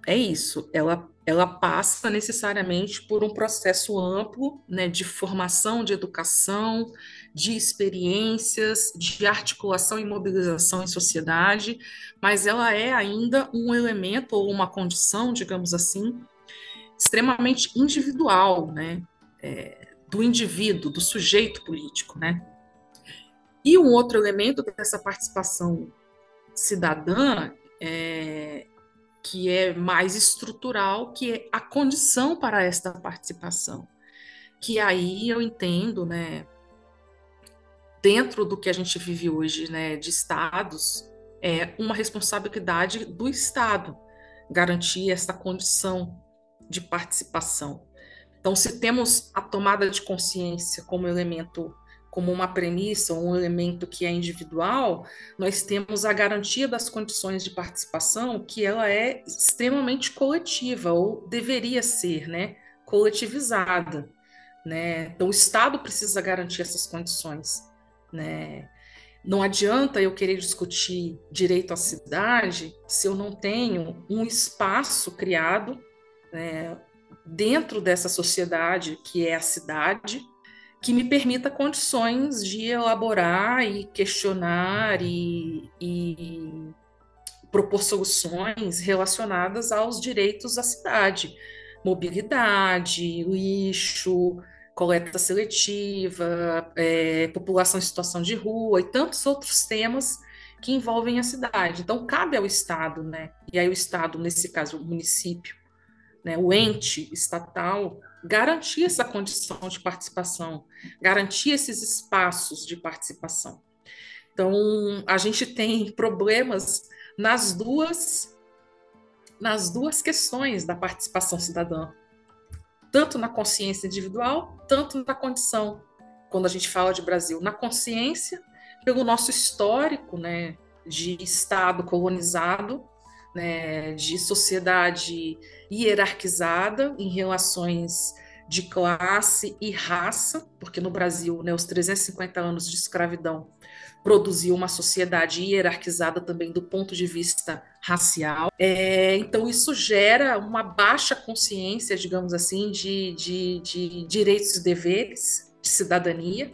É isso, ela ela passa necessariamente por um processo amplo né, de formação, de educação, de experiências, de articulação e mobilização em sociedade, mas ela é ainda um elemento ou uma condição, digamos assim, extremamente individual, né, é, do indivíduo, do sujeito político, né. E um outro elemento dessa participação cidadã é, que é mais estrutural, que é a condição para esta participação. Que aí eu entendo, né, dentro do que a gente vive hoje, né, de estados, é uma responsabilidade do Estado garantir essa condição de participação. Então, se temos a tomada de consciência como elemento como uma premissa, um elemento que é individual, nós temos a garantia das condições de participação que ela é extremamente coletiva ou deveria ser, né, coletivizada, né? Então o Estado precisa garantir essas condições, né? Não adianta eu querer discutir direito à cidade se eu não tenho um espaço criado né, dentro dessa sociedade que é a cidade, que me permita condições de elaborar e questionar e, e propor soluções relacionadas aos direitos da cidade, mobilidade, lixo, coleta seletiva, é, população em situação de rua e tantos outros temas que envolvem a cidade. Então, cabe ao Estado, né? E aí o Estado, nesse caso, o município, né, o ente estatal, garantir essa condição de participação, garantir esses espaços de participação. Então, a gente tem problemas nas duas nas duas questões da participação cidadã, tanto na consciência individual, tanto na condição, quando a gente fala de Brasil, na consciência, pelo nosso histórico, né, de Estado colonizado, né, de sociedade hierarquizada em relações de classe e raça, porque no Brasil, né, os 350 anos de escravidão produziu uma sociedade hierarquizada também do ponto de vista racial. É, então, isso gera uma baixa consciência, digamos assim, de, de, de direitos e deveres, de cidadania.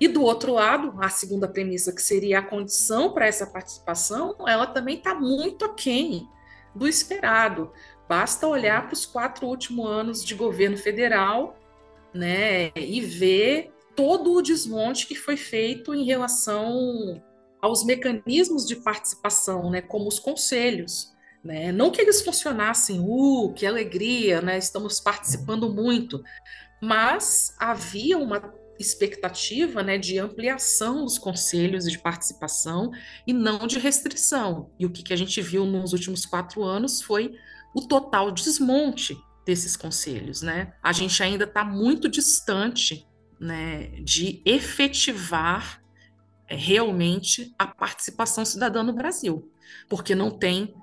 E do outro lado, a segunda premissa, que seria a condição para essa participação, ela também está muito aquém do esperado. Basta olhar para os quatro últimos anos de governo federal né, e ver todo o desmonte que foi feito em relação aos mecanismos de participação, né, como os conselhos. Né? Não que eles funcionassem, uh, que alegria, né? estamos participando muito, mas havia uma expectativa né, de ampliação dos conselhos de participação e não de restrição. E o que, que a gente viu nos últimos quatro anos foi o total desmonte desses conselhos. Né? A gente ainda está muito distante né, de efetivar é, realmente a participação cidadã no Brasil, porque não tem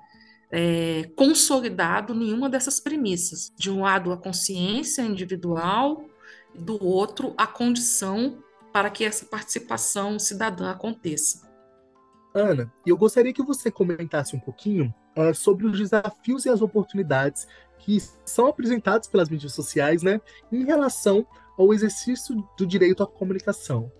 é, consolidado nenhuma dessas premissas. De um lado, a consciência individual, do outro, a condição para que essa participação cidadã aconteça. Ana, eu gostaria que você comentasse um pouquinho é, sobre os desafios e as oportunidades que são apresentados pelas mídias sociais, né, em relação ao exercício do direito à comunicação.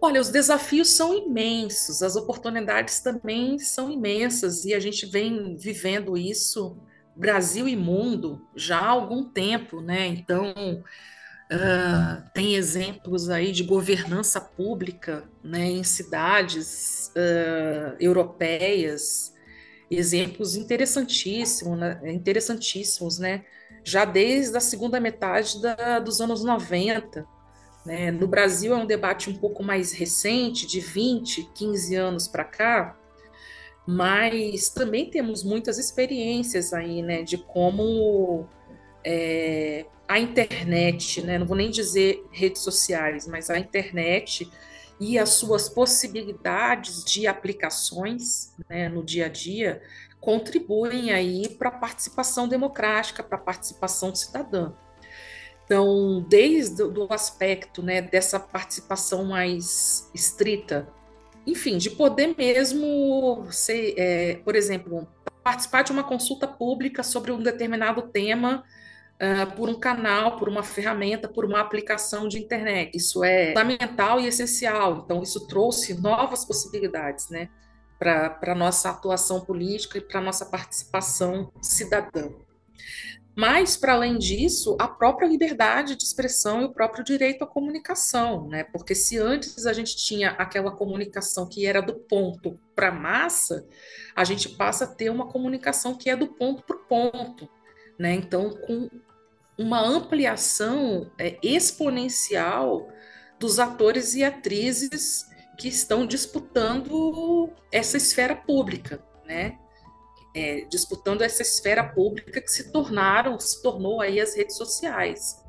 Olha, os desafios são imensos, as oportunidades também são imensas e a gente vem vivendo isso, Brasil e mundo, já há algum tempo, né? Então, uh, tem exemplos aí de governança pública né, em cidades uh, europeias, exemplos interessantíssimos, né? interessantíssimos, né? Já desde a segunda metade da, dos anos 90, né? No Brasil é um debate um pouco mais recente, de 20, 15 anos para cá, mas também temos muitas experiências aí, né, de como é, a internet, né, não vou nem dizer redes sociais, mas a internet e as suas possibilidades de aplicações né, no dia a dia contribuem aí para a participação democrática, para a participação cidadã. Então, desde o aspecto né, dessa participação mais estrita, enfim, de poder mesmo ser, é, por exemplo, participar de uma consulta pública sobre um determinado tema uh, por um canal, por uma ferramenta, por uma aplicação de internet. Isso é fundamental e essencial. Então, isso trouxe novas possibilidades, né? Para a nossa atuação política e para a nossa participação cidadã. Mas, para além disso, a própria liberdade de expressão e o próprio direito à comunicação, né? Porque se antes a gente tinha aquela comunicação que era do ponto para a massa, a gente passa a ter uma comunicação que é do ponto para o ponto, né? Então, com uma ampliação é, exponencial dos atores e atrizes que estão disputando essa esfera pública, né? é, disputando essa esfera pública que se tornaram, se tornou aí as redes sociais.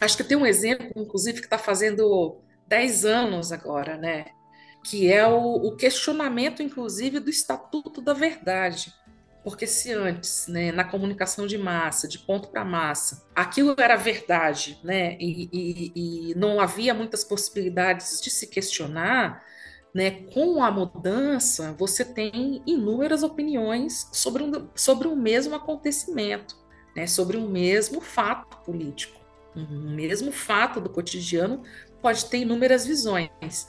Acho que tem um exemplo, inclusive, que está fazendo 10 anos agora, né? Que é o, o, questionamento, inclusive, do Estatuto da Verdade. Porque se antes, né, na comunicação de massa, de ponto para massa, aquilo era verdade, né, e, e, e não havia muitas possibilidades de se questionar, né, com a mudança, você tem inúmeras opiniões sobre um, sobre o mesmo acontecimento, né, sobre o mesmo fato político. Um mesmo fato do cotidiano pode ter inúmeras visões.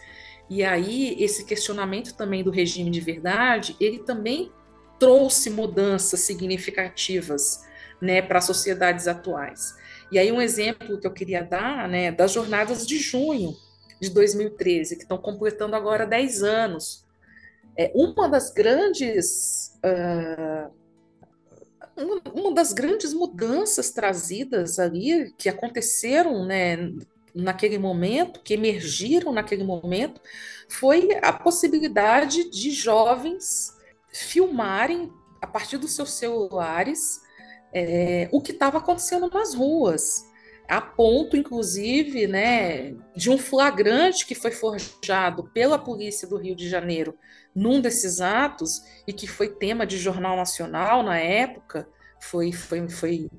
E aí, esse questionamento também do regime de verdade, ele também trouxe mudanças significativas né, para as sociedades atuais. E aí, um exemplo que eu queria dar, né, das jornadas de junho, de 2013, que estão completando agora 10 anos. É, uma das grandes. Uh, uma das grandes mudanças trazidas ali, que aconteceram né, naquele momento, que emergiram naquele momento, foi a possibilidade de jovens filmarem, a partir dos seus celulares, é, o que estava acontecendo nas ruas a ponto, inclusive, né, de um flagrante que foi forjado pela polícia do Rio de Janeiro num desses atos e que foi tema de jornal nacional na época, foi, foi, foi,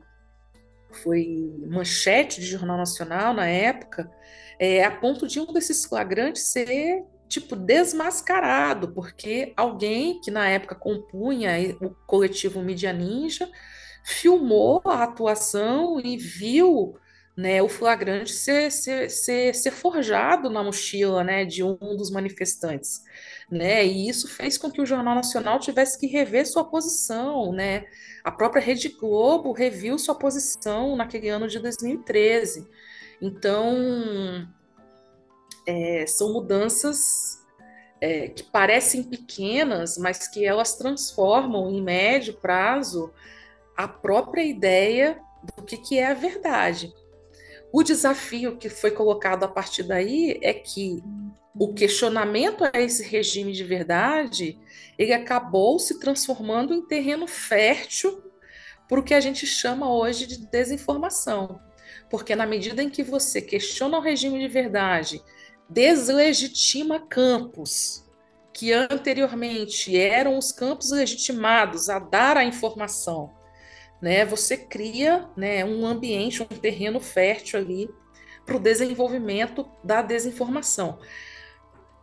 foi manchete de jornal nacional na época, é, a ponto de um desses flagrantes ser tipo desmascarado, porque alguém que na época compunha o coletivo Mídia Ninja filmou a atuação e viu né, o flagrante ser, ser, ser, ser forjado na mochila né, de um dos manifestantes. Né, e isso fez com que o Jornal Nacional tivesse que rever sua posição. Né? A própria Rede Globo reviu sua posição naquele ano de 2013. Então, é, são mudanças é, que parecem pequenas, mas que elas transformam em médio prazo a própria ideia do que, que é a verdade. O desafio que foi colocado a partir daí é que o questionamento a esse regime de verdade ele acabou se transformando em terreno fértil para o que a gente chama hoje de desinformação. Porque na medida em que você questiona o regime de verdade, deslegitima campos que anteriormente eram os campos legitimados a dar a informação, né, você cria né, um ambiente, um terreno fértil ali para o desenvolvimento da desinformação.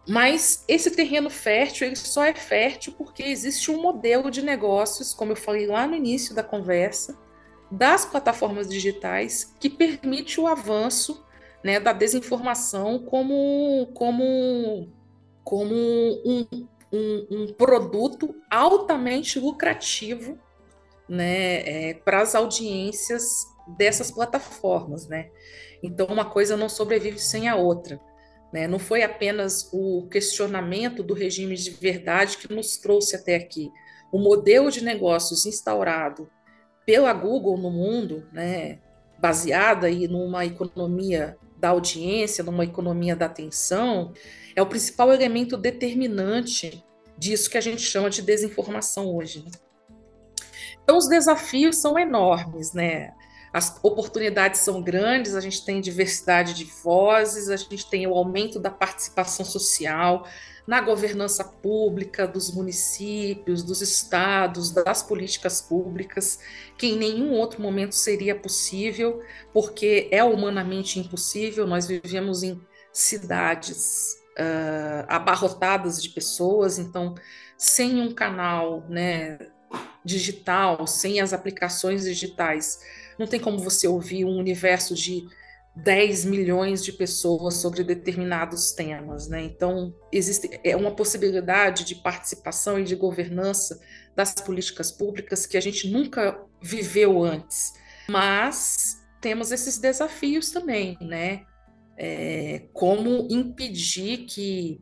Mas esse terreno fértil ele só é fértil porque existe um modelo de negócios, como eu falei lá no início da conversa, das plataformas digitais que permite o avanço né, da desinformação como, como, como um, um, um produto altamente lucrativo né, é, para as audiências dessas plataformas. Né? Então, uma coisa não sobrevive sem a outra. Né? Não foi apenas o questionamento do regime de verdade que nos trouxe até aqui. O modelo de negócios instaurado pela Google no mundo, né, baseada aí numa economia da audiência, numa economia da atenção, é o principal elemento determinante disso que a gente chama de desinformação hoje. Né? Então, os desafios são enormes, né? as oportunidades são grandes, a gente tem diversidade de vozes, a gente tem o aumento da participação social na governança pública dos municípios, dos estados, das políticas públicas, que em nenhum outro momento seria possível, porque é humanamente impossível. Nós vivemos em cidades uh, abarrotadas de pessoas, então, sem um canal né, digital, sem as aplicações digitais, não tem como você ouvir um universo de 10 milhões de pessoas sobre determinados temas, né? Então, existe é uma possibilidade de participação e de governança das políticas públicas que a gente nunca viveu antes. Mas temos esses desafios também, né? É, como impedir que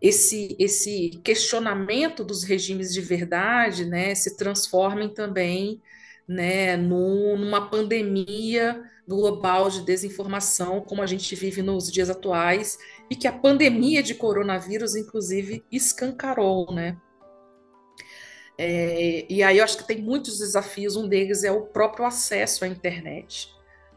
esse, esse questionamento dos regimes de verdade né, se transformem também né, numa pandemia global de desinformação, como a gente vive nos dias atuais, e que a pandemia de coronavírus, inclusive, escancarou, né? É, e aí eu acho que tem muitos desafios, um deles é o próprio acesso à internet.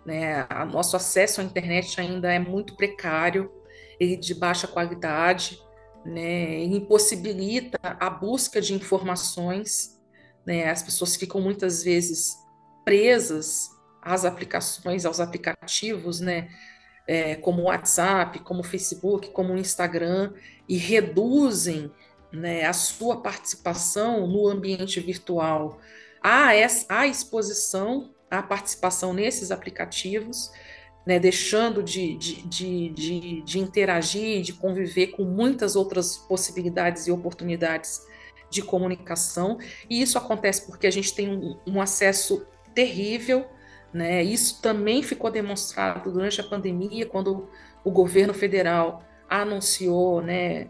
Né? O nosso acesso à internet ainda é muito precário, ele de baixa qualidade, né? impossibilita a busca de informações né? As pessoas ficam muitas vezes presas às aplicações, aos aplicativos, né? É, como o WhatsApp, como o Facebook, como o Instagram, e reduzem né, a sua participação no ambiente virtual à, à exposição, à participação nesses aplicativos, né, deixando de, de, de, de, de interagir, de conviver com muitas outras possibilidades e oportunidades de comunicação, e isso acontece porque a gente tem um, um acesso terrível, né? Isso também ficou demonstrado durante a pandemia, quando o governo federal anunciou, né,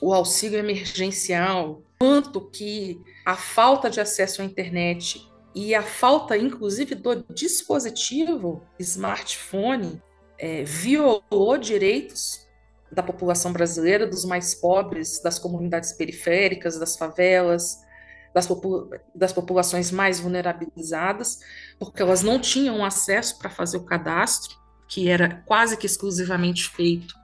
o auxílio emergencial, quanto que a falta de acesso à internet e a falta, inclusive, do dispositivo smartphone é, violou direitos da população brasileira, dos mais pobres, das comunidades periféricas, das favelas, das, das populações mais vulnerabilizadas, porque elas não tinham acesso para fazer o cadastro, que era quase que exclusivamente feito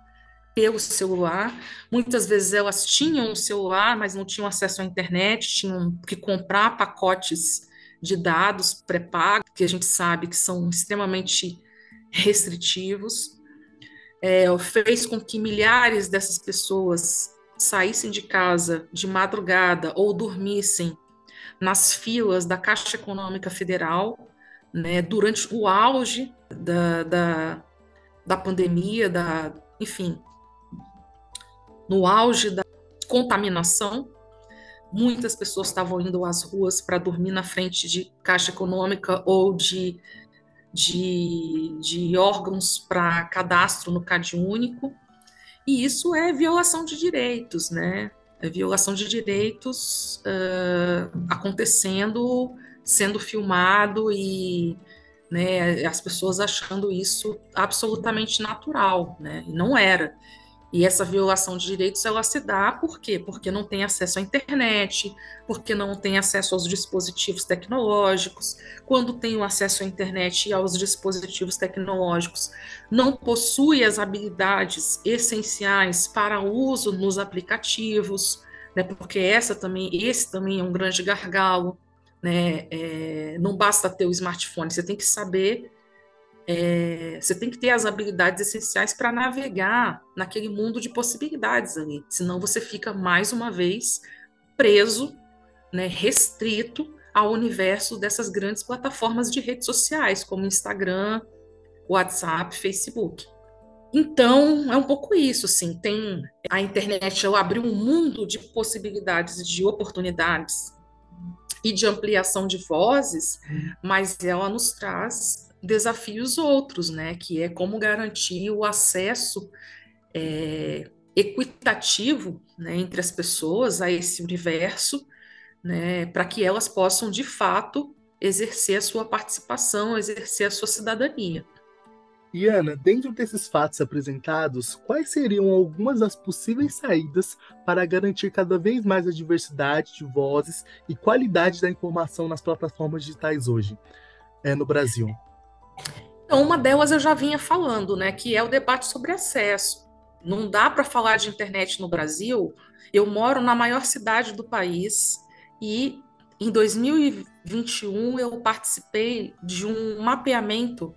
pelo celular. Muitas vezes elas tinham um celular, mas não tinham acesso à internet, tinham que comprar pacotes de dados pré-pagos, que a gente sabe que são extremamente restritivos é, fez com que milhares dessas pessoas saíssem de casa de madrugada ou dormissem nas filas da Caixa Econômica Federal, né, durante o auge da, da, da pandemia, da, enfim, no auge da contaminação, muitas pessoas estavam indo às ruas para dormir na frente de Caixa Econômica ou de de, de órgãos para cadastro no CAD único, e isso é violação de direitos, né? É violação de direitos uh, acontecendo, sendo filmado e né, as pessoas achando isso absolutamente natural, né? Não era. E essa violação de direitos ela se dá por quê? Porque não tem acesso à internet, porque não tem acesso aos dispositivos tecnológicos. Quando tem o acesso à internet e aos dispositivos tecnológicos, não possui as habilidades essenciais para uso nos aplicativos, né? Porque essa também, esse também é um grande gargalo, né? É, não basta ter o smartphone, você tem que saber é, você tem que ter as habilidades essenciais para navegar naquele mundo de possibilidades ali. Senão você fica mais uma vez preso, né, restrito ao universo dessas grandes plataformas de redes sociais, como Instagram, WhatsApp, Facebook. Então, é um pouco isso, assim, tem a internet, ela abriu um mundo de possibilidades, de oportunidades e de ampliação de vozes, mas ela nos traz desafios outros, né, que é como garantir o acesso é, equitativo né, entre as pessoas a esse universo, né, para que elas possam, de fato, exercer a sua participação, exercer a sua cidadania. E Ana, dentro desses fatos apresentados, quais seriam algumas das possíveis saídas para garantir cada vez mais a diversidade de vozes e qualidade da informação nas plataformas digitais hoje é, no Brasil? Então, uma delas eu já vinha falando, né, que é o debate sobre acesso. Não dá para falar de internet no Brasil. Eu moro na maior cidade do país e em 2021 eu participei de um mapeamento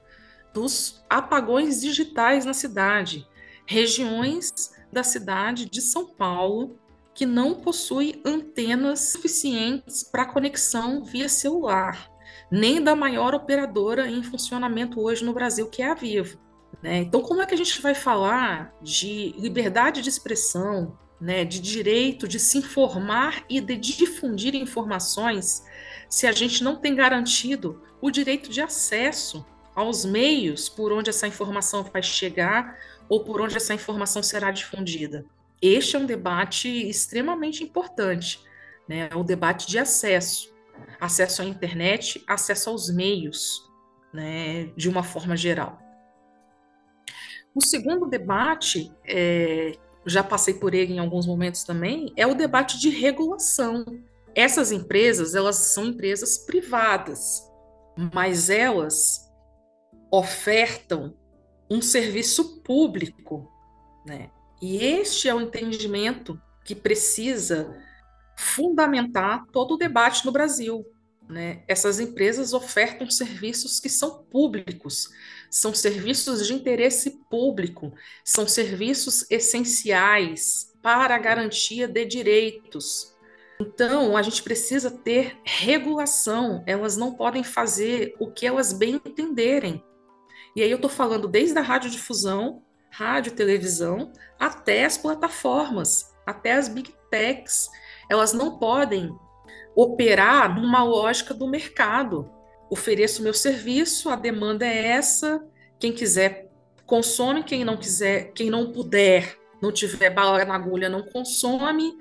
dos apagões digitais na cidade, regiões da cidade de São Paulo que não possuem antenas suficientes para conexão via celular, nem da maior operadora em funcionamento hoje no Brasil, que é a Vivo. Né? Então, como é que a gente vai falar de liberdade de expressão, né, de direito de se informar e de difundir informações, se a gente não tem garantido o direito de acesso aos meios por onde essa informação vai chegar ou por onde essa informação será difundida. Este é um debate extremamente importante, né? o debate de acesso. Acesso à internet, acesso aos meios, né? de uma forma geral. O segundo debate, é, já passei por ele em alguns momentos também, é o debate de regulação. Essas empresas, elas são empresas privadas, mas elas ofertam um serviço público, né? E este é o entendimento que precisa fundamentar todo o debate no Brasil. Né? Essas empresas ofertam serviços que são públicos, são serviços de interesse público, são serviços essenciais para a garantia de direitos. Então, a gente precisa ter regulação, elas não podem fazer o que elas bem entenderem. E aí eu estou falando desde a radiodifusão, rádio, televisão, até as plataformas, até as big techs. Elas não podem operar numa lógica do mercado. Ofereço meu serviço, a demanda é essa, quem quiser consome, quem não quiser, quem não puder, não tiver bala na agulha, não consome,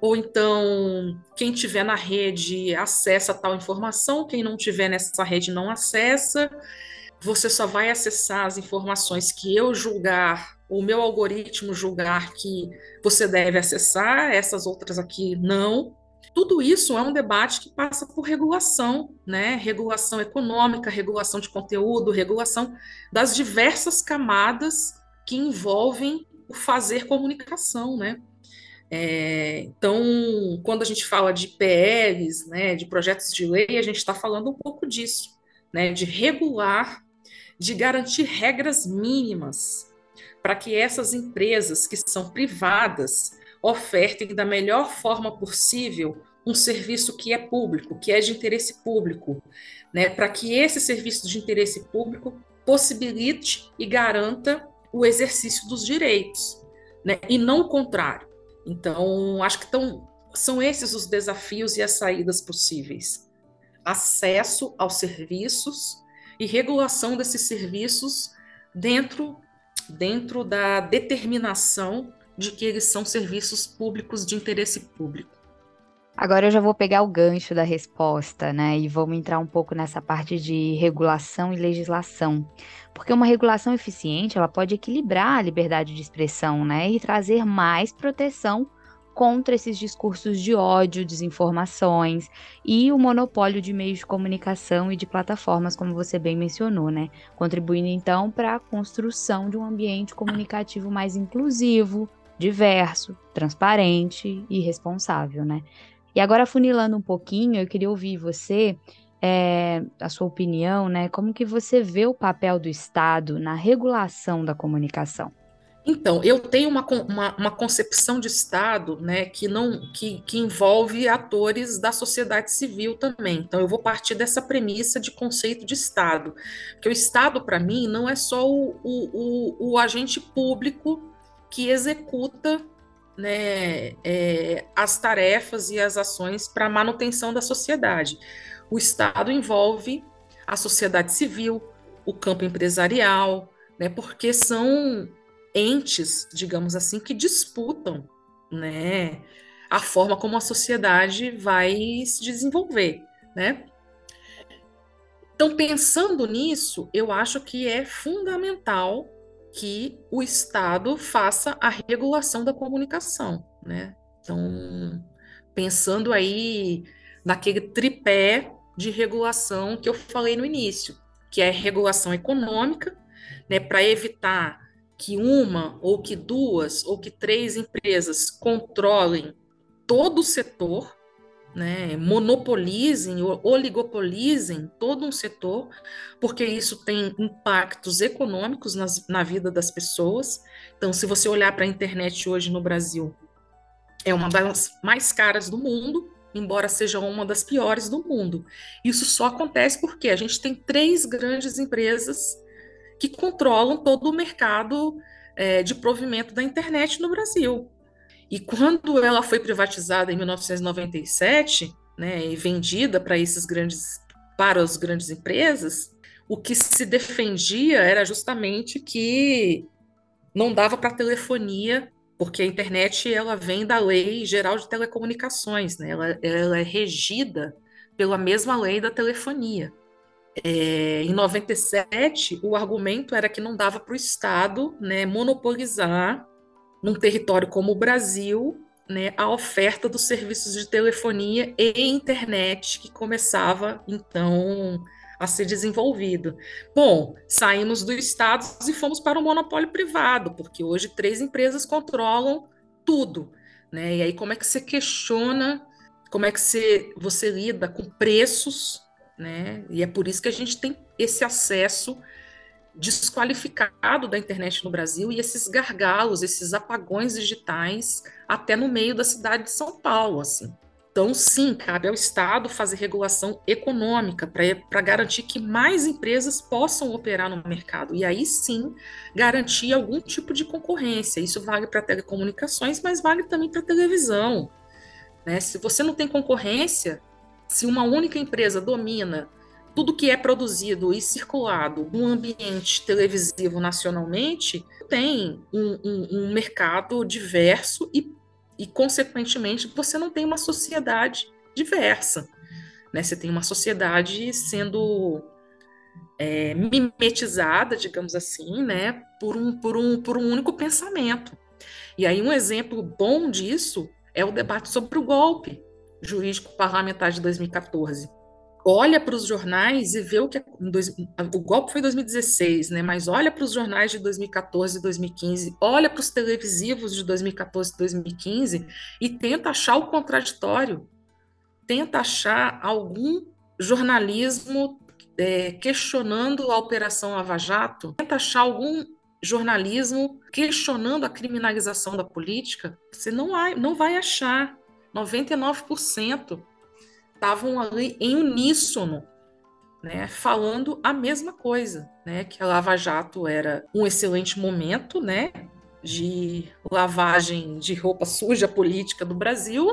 ou então quem tiver na rede acessa tal informação, quem não tiver nessa rede não acessa. Você só vai acessar as informações que eu julgar, o meu algoritmo julgar que você deve acessar, essas outras aqui não. Tudo isso é um debate que passa por regulação, né? Regulação econômica, regulação de conteúdo, regulação das diversas camadas que envolvem o fazer comunicação, né? É, então, quando a gente fala de PLs, né, de projetos de lei, a gente está falando um pouco disso, né, de regular de garantir regras mínimas para que essas empresas que são privadas ofertem da melhor forma possível um serviço que é público, que é de interesse público, né, para que esse serviço de interesse público possibilite e garanta o exercício dos direitos, né, e não o contrário. Então, acho que tão, são esses os desafios e as saídas possíveis. Acesso aos serviços e regulação desses serviços dentro, dentro da determinação de que eles são serviços públicos de interesse público. Agora eu já vou pegar o gancho da resposta, né? E vamos entrar um pouco nessa parte de regulação e legislação. Porque uma regulação eficiente, ela pode equilibrar a liberdade de expressão, né? E trazer mais proteção contra esses discursos de ódio, desinformações e o monopólio de meios de comunicação e de plataformas, como você bem mencionou, né? Contribuindo então para a construção de um ambiente comunicativo mais inclusivo, diverso, transparente e responsável, né? E agora, funilando um pouquinho, eu queria ouvir você é, a sua opinião, né? Como que você vê o papel do Estado na regulação da comunicação? Então, eu tenho uma, uma, uma, concepção de Estado né, que, não, que, que envolve atores da sociedade civil também. Então, eu vou partir dessa premissa de conceito de Estado. Porque o Estado, para mim, não é só o, o, o, o, agente público que executa né, é, as tarefas e as ações para a manutenção da sociedade. O Estado envolve a sociedade civil, o campo empresarial, né, porque são entes, digamos assim, que disputam, né, a forma como a sociedade vai se desenvolver, né? Então, pensando nisso, eu acho que é fundamental que o Estado faça a regulação da comunicação, né? Então, pensando aí naquele tripé de regulação que eu falei no início, que é regulação econômica, né, para evitar que uma ou que duas ou que três empresas controlem todo o setor, né, monopolizem oligopolizem todo um setor, porque isso tem impactos econômicos nas, na vida das pessoas. Então, se você olhar para a internet hoje no Brasil, é uma das mais caras do mundo, embora seja uma das piores do mundo. Isso só acontece porque a gente tem três grandes empresas que controlam todo o mercado é, de provimento da internet no Brasil. E quando ela foi privatizada em 1997, né, e vendida para esses grandes para as grandes empresas, o que se defendia era justamente que não dava para telefonia, porque a internet ela vem da Lei Geral de Telecomunicações, né? ela, ela é regida pela mesma lei da telefonia. É, em 97, o argumento era que não dava para o Estado né, monopolizar, num território como o Brasil, né, a oferta dos serviços de telefonia e internet que começava, então, a ser desenvolvido. Bom, saímos do Estado e fomos para o monopólio privado, porque hoje três empresas controlam tudo. Né? E aí, como é que você questiona, como é que você, você lida com preços né? E é por isso que a gente tem esse acesso desqualificado da internet no Brasil e esses gargalos, esses apagões digitais até no meio da cidade de São Paulo, assim. Então, sim, cabe ao Estado fazer regulação econômica para garantir que mais empresas possam operar no mercado. E aí sim garantir algum tipo de concorrência. Isso vale para telecomunicações, mas vale também para televisão. Né? Se você não tem concorrência, se uma única empresa domina tudo que é produzido e circulado no ambiente televisivo nacionalmente, tem um, um, um mercado diverso e, e, consequentemente, você não tem uma sociedade diversa. Né? Você tem uma sociedade sendo é, mimetizada, digamos assim, né? por, um, por, um, por um único pensamento. E aí, um exemplo bom disso é o debate sobre o golpe jurídico parlamentar de 2014 olha para os jornais e vê o que o golpe foi em 2016, né? Mas olha para os jornais de 2014 e 2015, olha para os televisivos de 2014 e 2015 e tenta achar o contraditório, tenta achar algum jornalismo é, questionando a operação Lava Jato, tenta achar algum jornalismo questionando a criminalização da política. Você não, não vai achar. 99% estavam ali em uníssono, né, falando a mesma coisa, né, que a Lava Jato era um excelente momento, né, de lavagem de roupa suja política do Brasil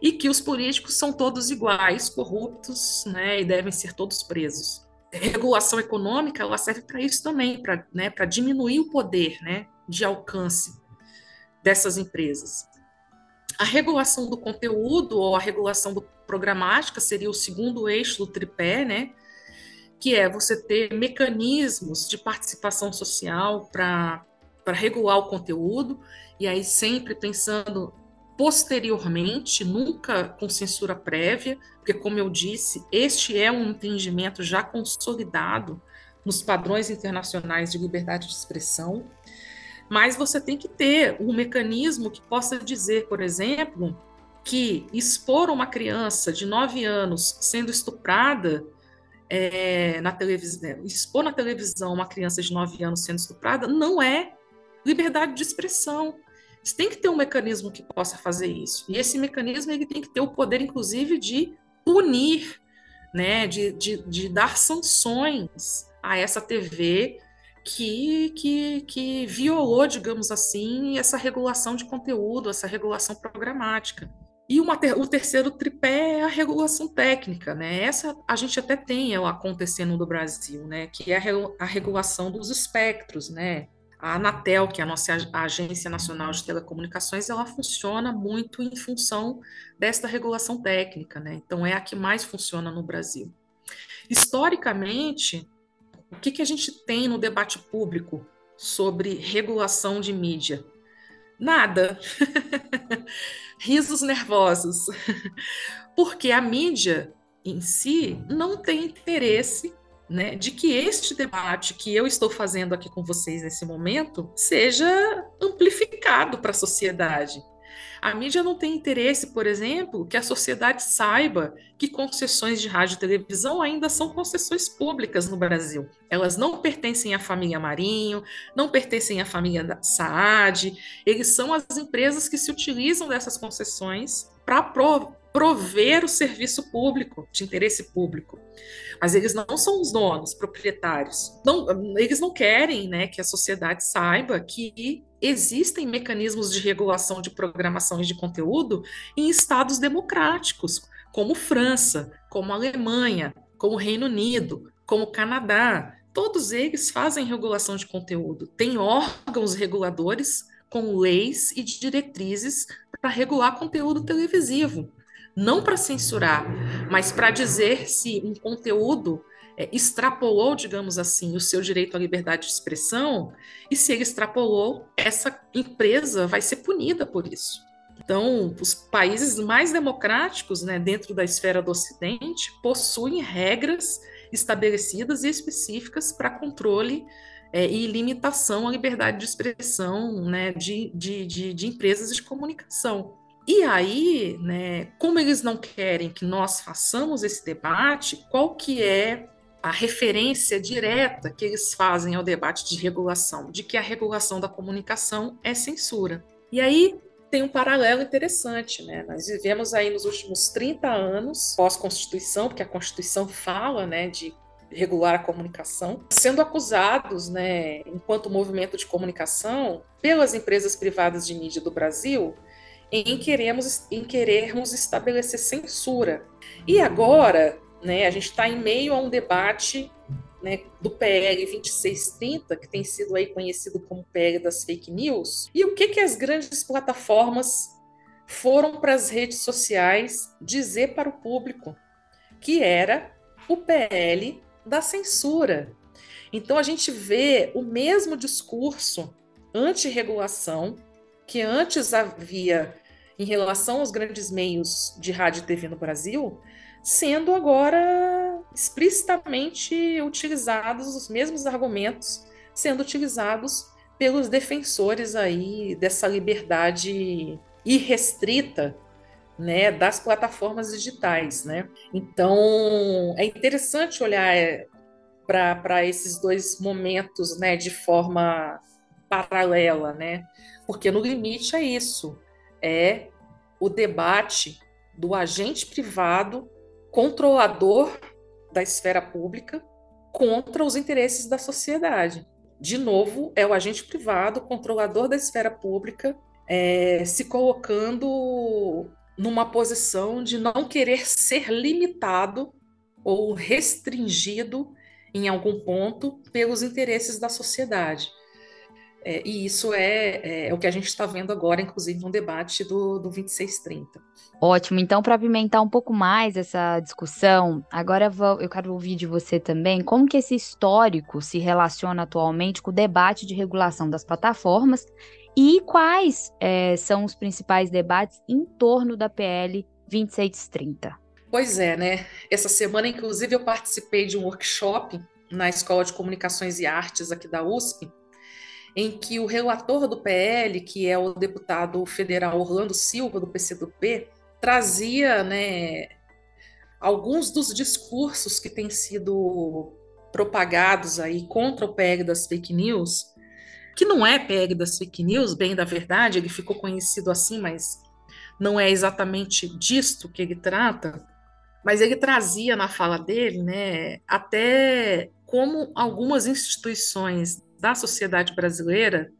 e que os políticos são todos iguais, corruptos, né, e devem ser todos presos. A regulação econômica ela serve para isso também, para né, diminuir o poder, né, de alcance dessas empresas. A regulação do conteúdo ou a regulação do programática seria o segundo eixo do tripé, né? Que é você ter mecanismos de participação social para regular o conteúdo, e aí sempre pensando posteriormente, nunca com censura prévia, porque, como eu disse, este é um entendimento já consolidado nos padrões internacionais de liberdade de expressão mas você tem que ter um mecanismo que possa dizer, por exemplo, que expor uma criança de 9 anos sendo estuprada é, na televisão, expor na televisão uma criança de 9 anos sendo estuprada não é liberdade de expressão. Você tem que ter um mecanismo que possa fazer isso. E esse mecanismo ele tem que ter o poder, inclusive, de punir, né, de, de, de dar sanções a essa TV que, que, que violou, digamos assim, essa regulação de conteúdo, essa regulação programática. E ter, o terceiro tripé é a regulação técnica, né? Essa a gente até tem ela acontecendo no Brasil, né? Que é a, a regulação dos espectros, né? A Anatel, que é a nossa Agência Nacional de Telecomunicações, ela funciona muito em função desta regulação técnica, né? Então é a que mais funciona no Brasil. Historicamente, o que, que a gente tem no debate público sobre regulação de mídia? Nada. Risos nervosos. Porque a mídia em si não tem interesse né, de que este debate que eu estou fazendo aqui com vocês nesse momento seja amplificado para a sociedade. A mídia não tem interesse, por exemplo, que a sociedade saiba que concessões de rádio e televisão ainda são concessões públicas no Brasil. Elas não pertencem à família Marinho, não pertencem à família Saad, eles são as empresas que se utilizam dessas concessões para prover o serviço público, de interesse público. Mas eles não são os donos, proprietários. Não, eles não querem né, que a sociedade saiba que existem mecanismos de regulação de programação e de conteúdo em estados democráticos, como França, como Alemanha, como Reino Unido, como Canadá. Todos eles fazem regulação de conteúdo, têm órgãos reguladores com leis e diretrizes para regular conteúdo televisivo não para censurar, mas para dizer se um conteúdo é, extrapolou, digamos assim, o seu direito à liberdade de expressão, e se ele extrapolou, essa empresa vai ser punida por isso. Então, os países mais democráticos, né, dentro da esfera do Ocidente, possuem regras estabelecidas e específicas para controle é, e limitação à liberdade de expressão né, de, de, de, de empresas de comunicação. E aí, né, como eles não querem que nós façamos esse debate, qual que é a referência direta que eles fazem ao debate de regulação, de que a regulação da comunicação é censura. E aí tem um paralelo interessante, né? Nós vivemos aí nos últimos 30 anos pós-constituição, porque a Constituição fala, né, de regular a comunicação, sendo acusados, né, enquanto movimento de comunicação, pelas empresas privadas de mídia do Brasil, em, queremos, em querermos estabelecer censura. E agora, né, a gente está em meio a um debate né, do PL 2630, que tem sido aí conhecido como PL das fake news. E o que, que as grandes plataformas foram para as redes sociais dizer para o público? Que era o PL da censura. Então a gente vê o mesmo discurso anti-regulação que antes havia em relação aos grandes meios de rádio e TV no Brasil, sendo agora explicitamente utilizados os mesmos argumentos sendo utilizados pelos defensores aí dessa liberdade irrestrita né, das plataformas digitais, né? Então é interessante olhar é, para esses dois momentos, né, de forma paralela, né? Porque no limite é isso, é o debate do agente privado controlador da esfera pública contra os interesses da sociedade. De novo, é o agente privado controlador da esfera pública é, se colocando numa posição de não querer ser limitado ou restringido em algum ponto pelos interesses da sociedade. É, e isso é, é, é, o que a gente está vendo agora, inclusive, no debate do, do 2630. Ótimo. Então, para apimentar um pouco mais essa discussão, agora vou, eu quero ouvir de você também como que esse histórico se relaciona atualmente com o debate de regulação das plataformas e quais é, são os principais debates em torno da PL 2630. Pois é, né? Essa semana, inclusive, eu participei de um workshop na Escola de Comunicações e Artes aqui da USP, em que o relator do PL, que é o deputado federal Orlando Silva, do PCdoB, trazia, né, alguns dos discursos que têm sido propagados aí contra o PL das fake news, que não é PL das fake news, bem da verdade, ele ficou conhecido assim, mas não é exatamente disto que ele trata, mas ele trazia na fala dele, né, até como algumas instituições da sociedade brasileira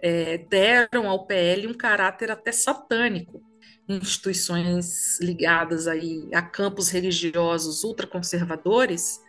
é, deram ao PL um caráter até satânico. Instituições ligadas aí a campos religiosos ultraconservadores,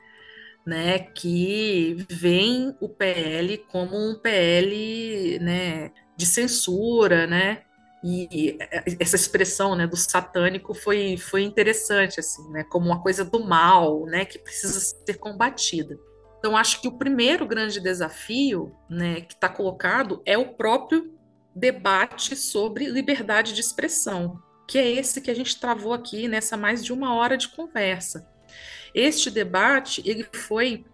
né, que veem o PL como um PL, né, de censura, né, e essa expressão, né, do satânico foi, foi interessante, assim, né, como uma coisa do mal, né, que precisa ser combatida. Então, acho que o primeiro grande desafio né, que está colocado é o próprio debate sobre liberdade de expressão, que é esse que a gente travou aqui nessa mais de uma hora de conversa. Este debate ele foi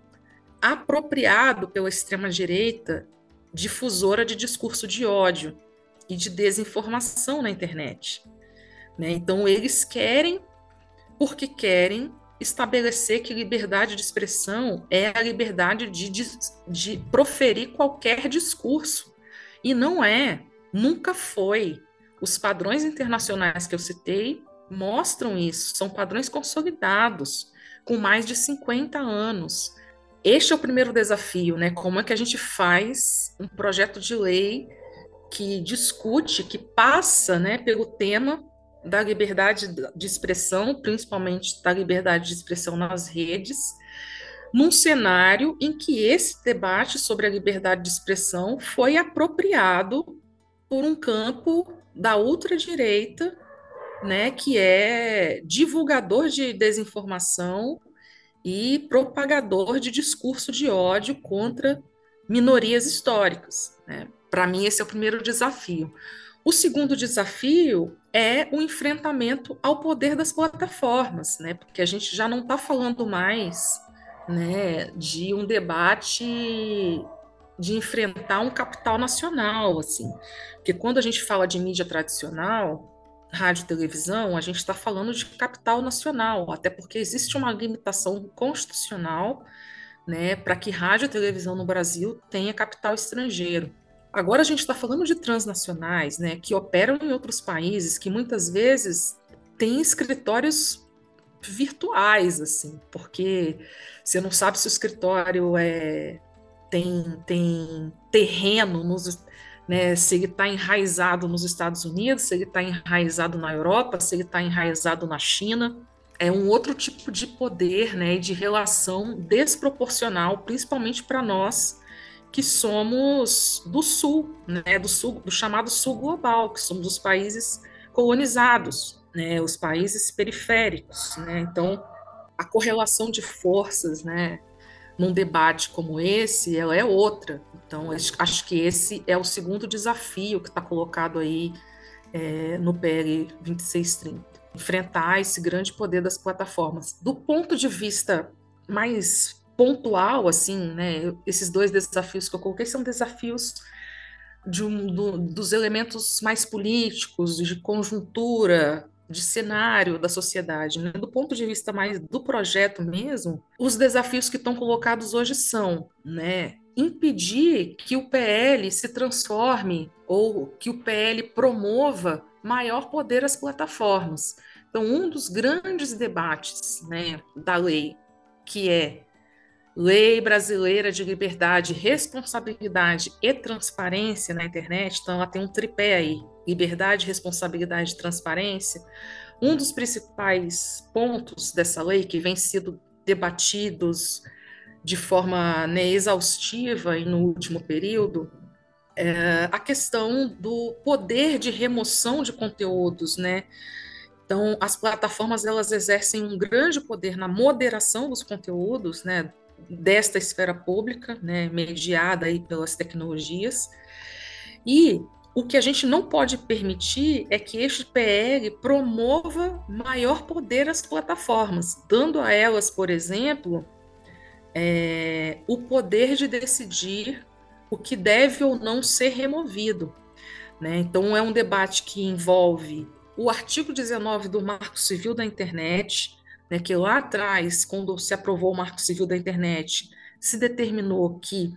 apropriado pela extrema-direita difusora de discurso de ódio e de desinformação na internet. Né? Então, eles querem, porque querem, estabelecer que liberdade de expressão é a liberdade de, de, de proferir qualquer discurso. E não é, nunca foi. Os padrões internacionais que eu citei mostram isso, são padrões consolidados, com mais de 50 anos. Este é o primeiro desafio, né? Como é que a gente faz um projeto de lei que discute, que passa né, pelo tema da liberdade de expressão, principalmente da liberdade de expressão nas redes, num cenário em que esse debate sobre a liberdade de expressão foi apropriado por um campo da ultradireita, né, que é divulgador de desinformação e propagador de discurso de ódio contra minorias históricas. Né? Para mim, esse é o primeiro desafio. O segundo desafio é o enfrentamento ao poder das plataformas, né? Porque a gente já não está falando mais, né, de um debate de enfrentar um capital nacional, assim. Porque quando a gente fala de mídia tradicional, rádio e televisão, a gente está falando de capital nacional, até porque existe uma limitação constitucional, né, para que rádio e televisão no Brasil tenha capital estrangeiro. Agora a gente está falando de transnacionais, né, que operam em outros países, que muitas vezes têm escritórios virtuais, assim, porque você não sabe se o escritório é, tem, tem terreno nos, né, se ele está enraizado nos Estados Unidos, se ele está enraizado na Europa, se ele está enraizado na China. É um outro tipo de poder né, e de relação desproporcional, principalmente para nós que somos do sul, né, do sul, do chamado sul global, que somos os países colonizados, né, os países periféricos, né? Então, a correlação de forças, né, num debate como esse, ela é outra. Então, acho que esse é o segundo desafio que está colocado aí é, no PL 2630. Enfrentar esse grande poder das plataformas. Do ponto de vista mais pontual, assim, né? Esses dois desafios que eu coloquei são desafios de um, do, dos elementos mais políticos, de conjuntura, de cenário da sociedade. Né? Do ponto de vista mais do projeto mesmo, os desafios que estão colocados hoje são, né? Impedir que o PL se transforme ou que o PL promova maior poder às plataformas. Então, um dos grandes debates né, da lei, que é Lei Brasileira de Liberdade, Responsabilidade e Transparência na internet, então ela tem um tripé aí: liberdade, responsabilidade e transparência. Um dos principais pontos dessa lei, que vem sendo debatidos de forma né, exaustiva e no último período, é a questão do poder de remoção de conteúdos, né? Então, as plataformas elas exercem um grande poder na moderação dos conteúdos, né? Desta esfera pública, né, mediada aí pelas tecnologias. E o que a gente não pode permitir é que este PL promova maior poder às plataformas, dando a elas, por exemplo, é, o poder de decidir o que deve ou não ser removido. Né? Então, é um debate que envolve o artigo 19 do Marco Civil da Internet, né, que lá atrás, quando se aprovou o Marco Civil da Internet, se determinou que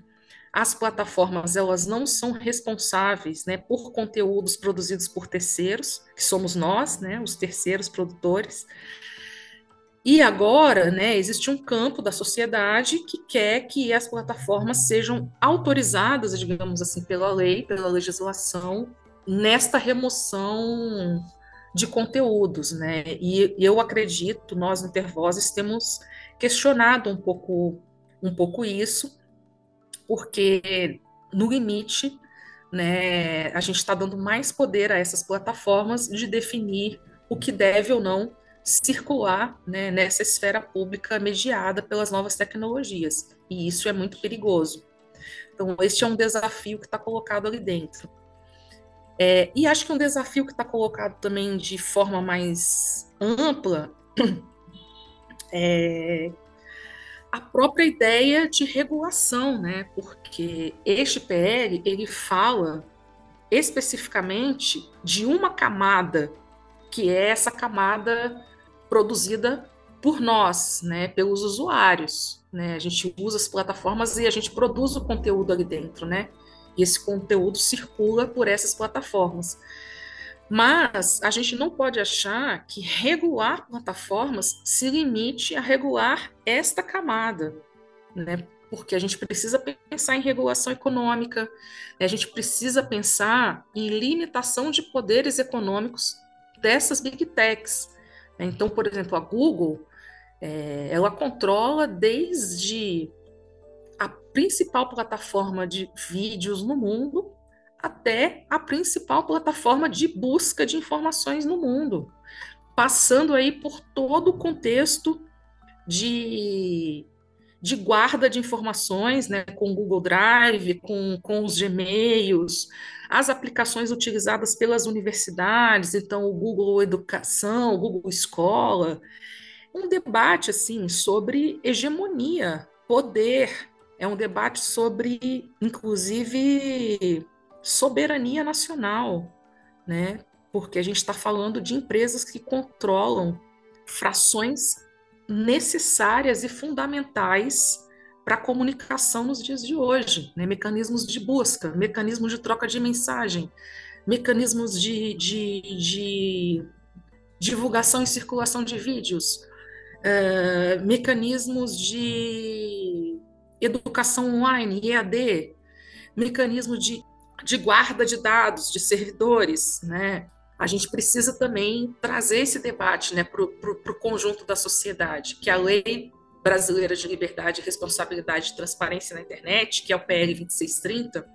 as plataformas elas não são responsáveis né, por conteúdos produzidos por terceiros, que somos nós, né, os terceiros produtores. E agora, né, existe um campo da sociedade que quer que as plataformas sejam autorizadas, digamos assim, pela lei, pela legislação, nesta remoção de conteúdos, né? E, eu acredito, nós Intervozes temos questionado um pouco, um pouco isso, porque no limite, né, a gente está dando mais poder a essas plataformas de definir o que deve ou não circular né, nessa esfera pública mediada pelas novas tecnologias. E isso é muito perigoso. Então, este é um desafio que está colocado ali dentro. É, e acho que um desafio que está colocado também de forma mais ampla é a própria ideia de regulação, né? Porque este PL ele fala especificamente de uma camada que é essa camada produzida por nós, né, pelos usuários, né? A gente usa as plataformas e a gente produz o conteúdo ali dentro, né? E esse conteúdo circula por essas plataformas. Mas a gente não pode achar que regular plataformas se limite a regular esta camada, né? Porque a gente precisa pensar em regulação econômica, né? a gente precisa pensar em limitação de poderes econômicos dessas big techs. Né? Então, por exemplo, a Google, é, ela controla desde principal plataforma de vídeos no mundo até a principal plataforma de busca de informações no mundo, passando aí por todo o contexto de, de guarda de informações, né, com Google Drive, com, com os Gmails, as aplicações utilizadas pelas universidades, então o Google Educação, o Google Escola, um debate assim sobre hegemonia, poder, é um debate sobre, inclusive, soberania nacional, né? Porque a gente está falando de empresas que controlam frações necessárias e fundamentais para a comunicação nos dias de hoje, né? mecanismos de busca, mecanismos de troca de mensagem, mecanismos de, de, de divulgação e circulação de vídeos, uh, mecanismos de educação online, EAD, mecanismo de, de guarda de dados, de servidores, né? A gente precisa também trazer esse debate né, para o conjunto da sociedade, que a lei brasileira de liberdade, responsabilidade e transparência na internet, que é o PL 2630,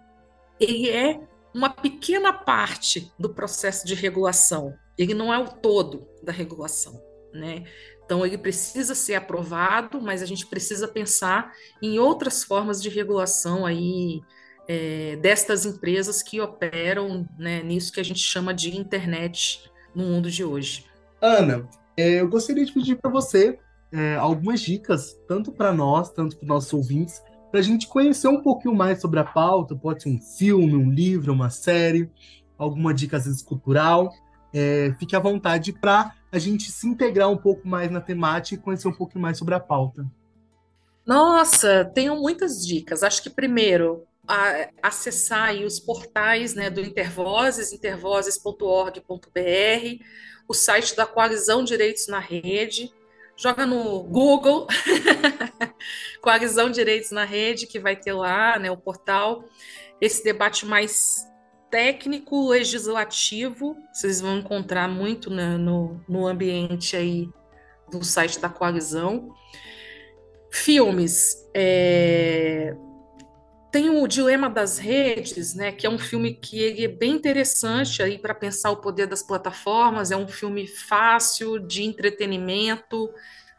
ele é uma pequena parte do processo de regulação. Ele não é o todo da regulação, né? Então, ele precisa ser aprovado, mas a gente precisa pensar em outras formas de regulação aí é, destas empresas que operam né, nisso que a gente chama de internet no mundo de hoje. Ana, é, eu gostaria de pedir para você é, algumas dicas, tanto para nós, tanto para os nossos ouvintes, para a gente conhecer um pouquinho mais sobre a pauta. Pode ser um filme, um livro, uma série, alguma dica às vezes cultural. É, fique à vontade para a gente se integrar um pouco mais na temática e conhecer um pouco mais sobre a pauta. Nossa, tenho muitas dicas. Acho que primeiro a, acessar os portais né, do Intervozes, intervozes.org.br, o site da Coalizão Direitos na Rede. Joga no Google Coalizão Direitos na Rede, que vai ter lá né, o portal. Esse debate mais técnico legislativo, vocês vão encontrar muito né, no, no ambiente aí do site da coalizão. Filmes. É... Tem o Dilema das Redes, né, que é um filme que ele é bem interessante aí para pensar o poder das plataformas. É um filme fácil de entretenimento,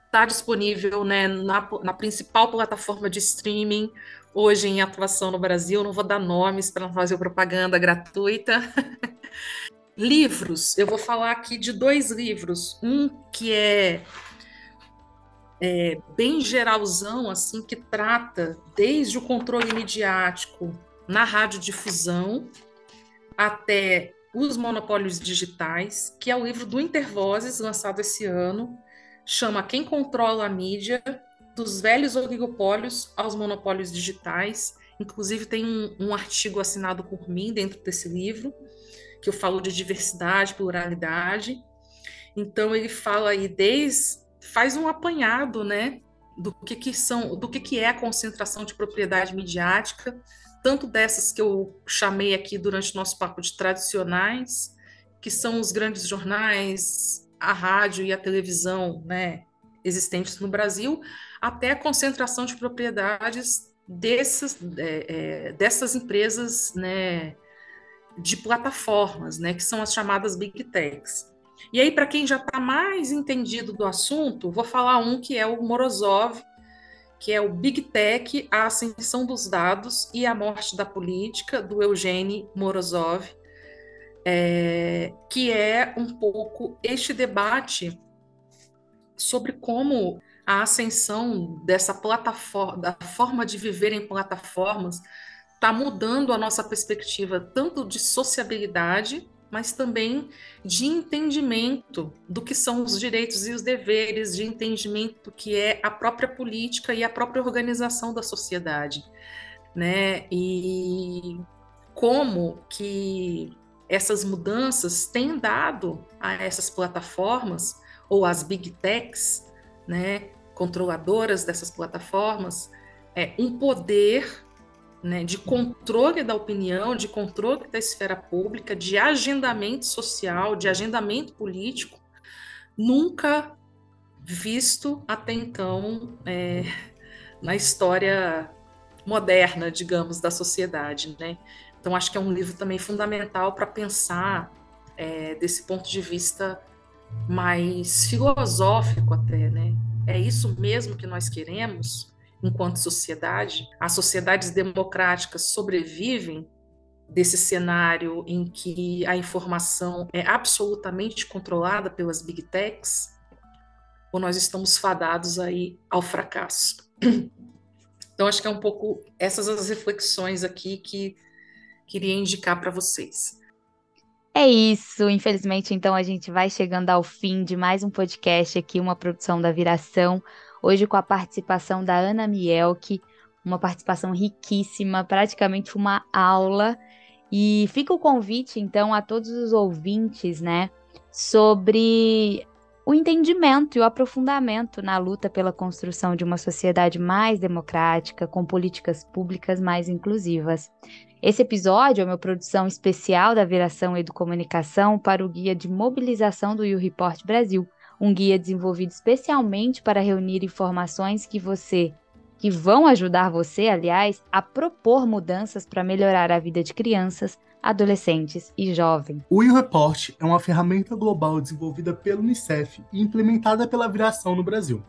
está disponível né, na, na principal plataforma de streaming hoje em atuação no Brasil, não vou dar nomes para não fazer propaganda gratuita. livros, eu vou falar aqui de dois livros. Um que é, é, bem geralzão, assim, que trata desde o controle midiático na radiodifusão até Os Monopólios Digitais, que é o livro do Intervozes, lançado esse ano, chama Quem Controla a Mídia, dos velhos oligopólios aos monopólios digitais. Inclusive, tem um, um artigo assinado por mim dentro desse livro, que eu falo de diversidade, pluralidade. Então, ele fala aí desde. faz um apanhado, né? Do que, que são, do que, que é a concentração de propriedade midiática, tanto dessas que eu chamei aqui durante o nosso papo de tradicionais, que são os grandes jornais, a rádio e a televisão, né, existentes no Brasil, até a concentração de propriedades dessas, é, é, dessas empresas né, de plataformas, né, que são as chamadas Big Techs. E aí, para quem já está mais entendido do assunto, vou falar um que é o Morozov, que é o Big Tech, a ascensão dos dados e a morte da política, do Eugênio Morozov, é, que é um pouco este debate sobre como a ascensão dessa plataforma, da forma de viver em plataformas, está mudando a nossa perspectiva tanto de sociabilidade, mas também de entendimento do que são os direitos e os deveres, de entendimento do que é a própria política e a própria organização da sociedade, né? E como que essas mudanças têm dado a essas plataformas ou às big techs, né, controladoras dessas plataformas, é um poder né, de controle da opinião, de controle da esfera pública, de agendamento social, de agendamento político, nunca visto até então é, na história moderna, digamos, da sociedade, né? Então, acho que é um livro também fundamental para pensar é, desse ponto de vista mais filosófico até, né? É isso mesmo que nós queremos enquanto sociedade? As sociedades democráticas sobrevivem desse cenário em que a informação é absolutamente controlada pelas big techs? Ou nós estamos fadados aí ao fracasso? Então, acho que é um pouco essas as reflexões aqui que queria indicar para vocês. É isso, infelizmente, então a gente vai chegando ao fim de mais um podcast aqui, uma produção da Viração, hoje com a participação da Ana Mielke, uma participação riquíssima, praticamente uma aula. E fica o convite, então, a todos os ouvintes, né, sobre o entendimento e o aprofundamento na luta pela construção de uma sociedade mais democrática, com políticas públicas mais inclusivas. Esse episódio é uma produção especial da Viração Educomunicação para o Guia de Mobilização do U-Report Brasil, um guia desenvolvido especialmente para reunir informações que você que vão ajudar você, aliás, a propor mudanças para melhorar a vida de crianças, adolescentes e jovens. O U-Report é uma ferramenta global desenvolvida pelo Unicef e implementada pela Viração no Brasil,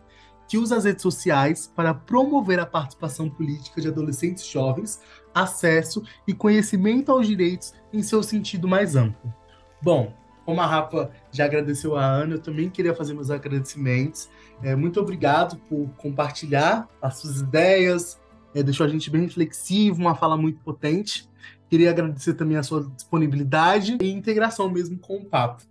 que usa as redes sociais para promover a participação política de adolescentes jovens, acesso e conhecimento aos direitos em seu sentido mais amplo. Bom, como a Rafa já agradeceu a Ana, eu também queria fazer meus agradecimentos. É, muito obrigado por compartilhar as suas ideias, é, deixou a gente bem reflexivo, uma fala muito potente. Queria agradecer também a sua disponibilidade e integração mesmo com o papo.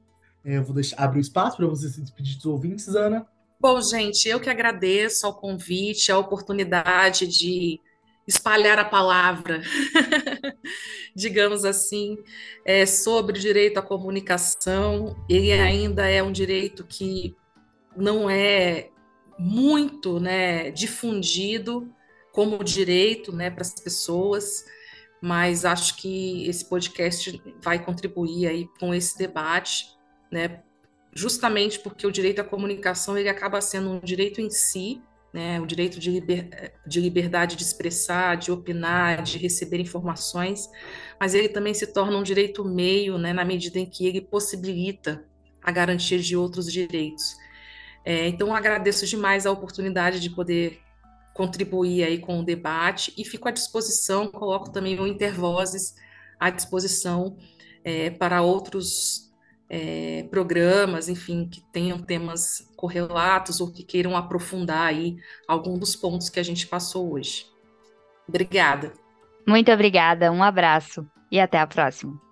É, eu vou deixar, abrir o espaço para você se despedir dos ouvintes, Ana. Bom, gente, eu que agradeço ao convite, a oportunidade de espalhar a palavra, digamos assim, é, sobre o direito à comunicação. Ele ainda é um direito que não é muito né, difundido como direito né, para as pessoas, mas acho que esse podcast vai contribuir aí com esse debate, né, justamente porque o direito à comunicação ele acaba sendo um direito em si, né, o direito de, liber, de liberdade de expressar, de opinar, de receber informações, mas ele também se torna um direito meio, né, na medida em que ele possibilita a garantia de outros direitos. É, então, agradeço demais a oportunidade de poder contribuir aí com o debate e fico à disposição, coloco também o Intervozes à disposição é, para outros é, programas, enfim, que tenham temas correlatos ou que queiram aprofundar aí algum dos pontos que a gente passou hoje. Obrigada. Muito obrigada, um abraço e até a próxima.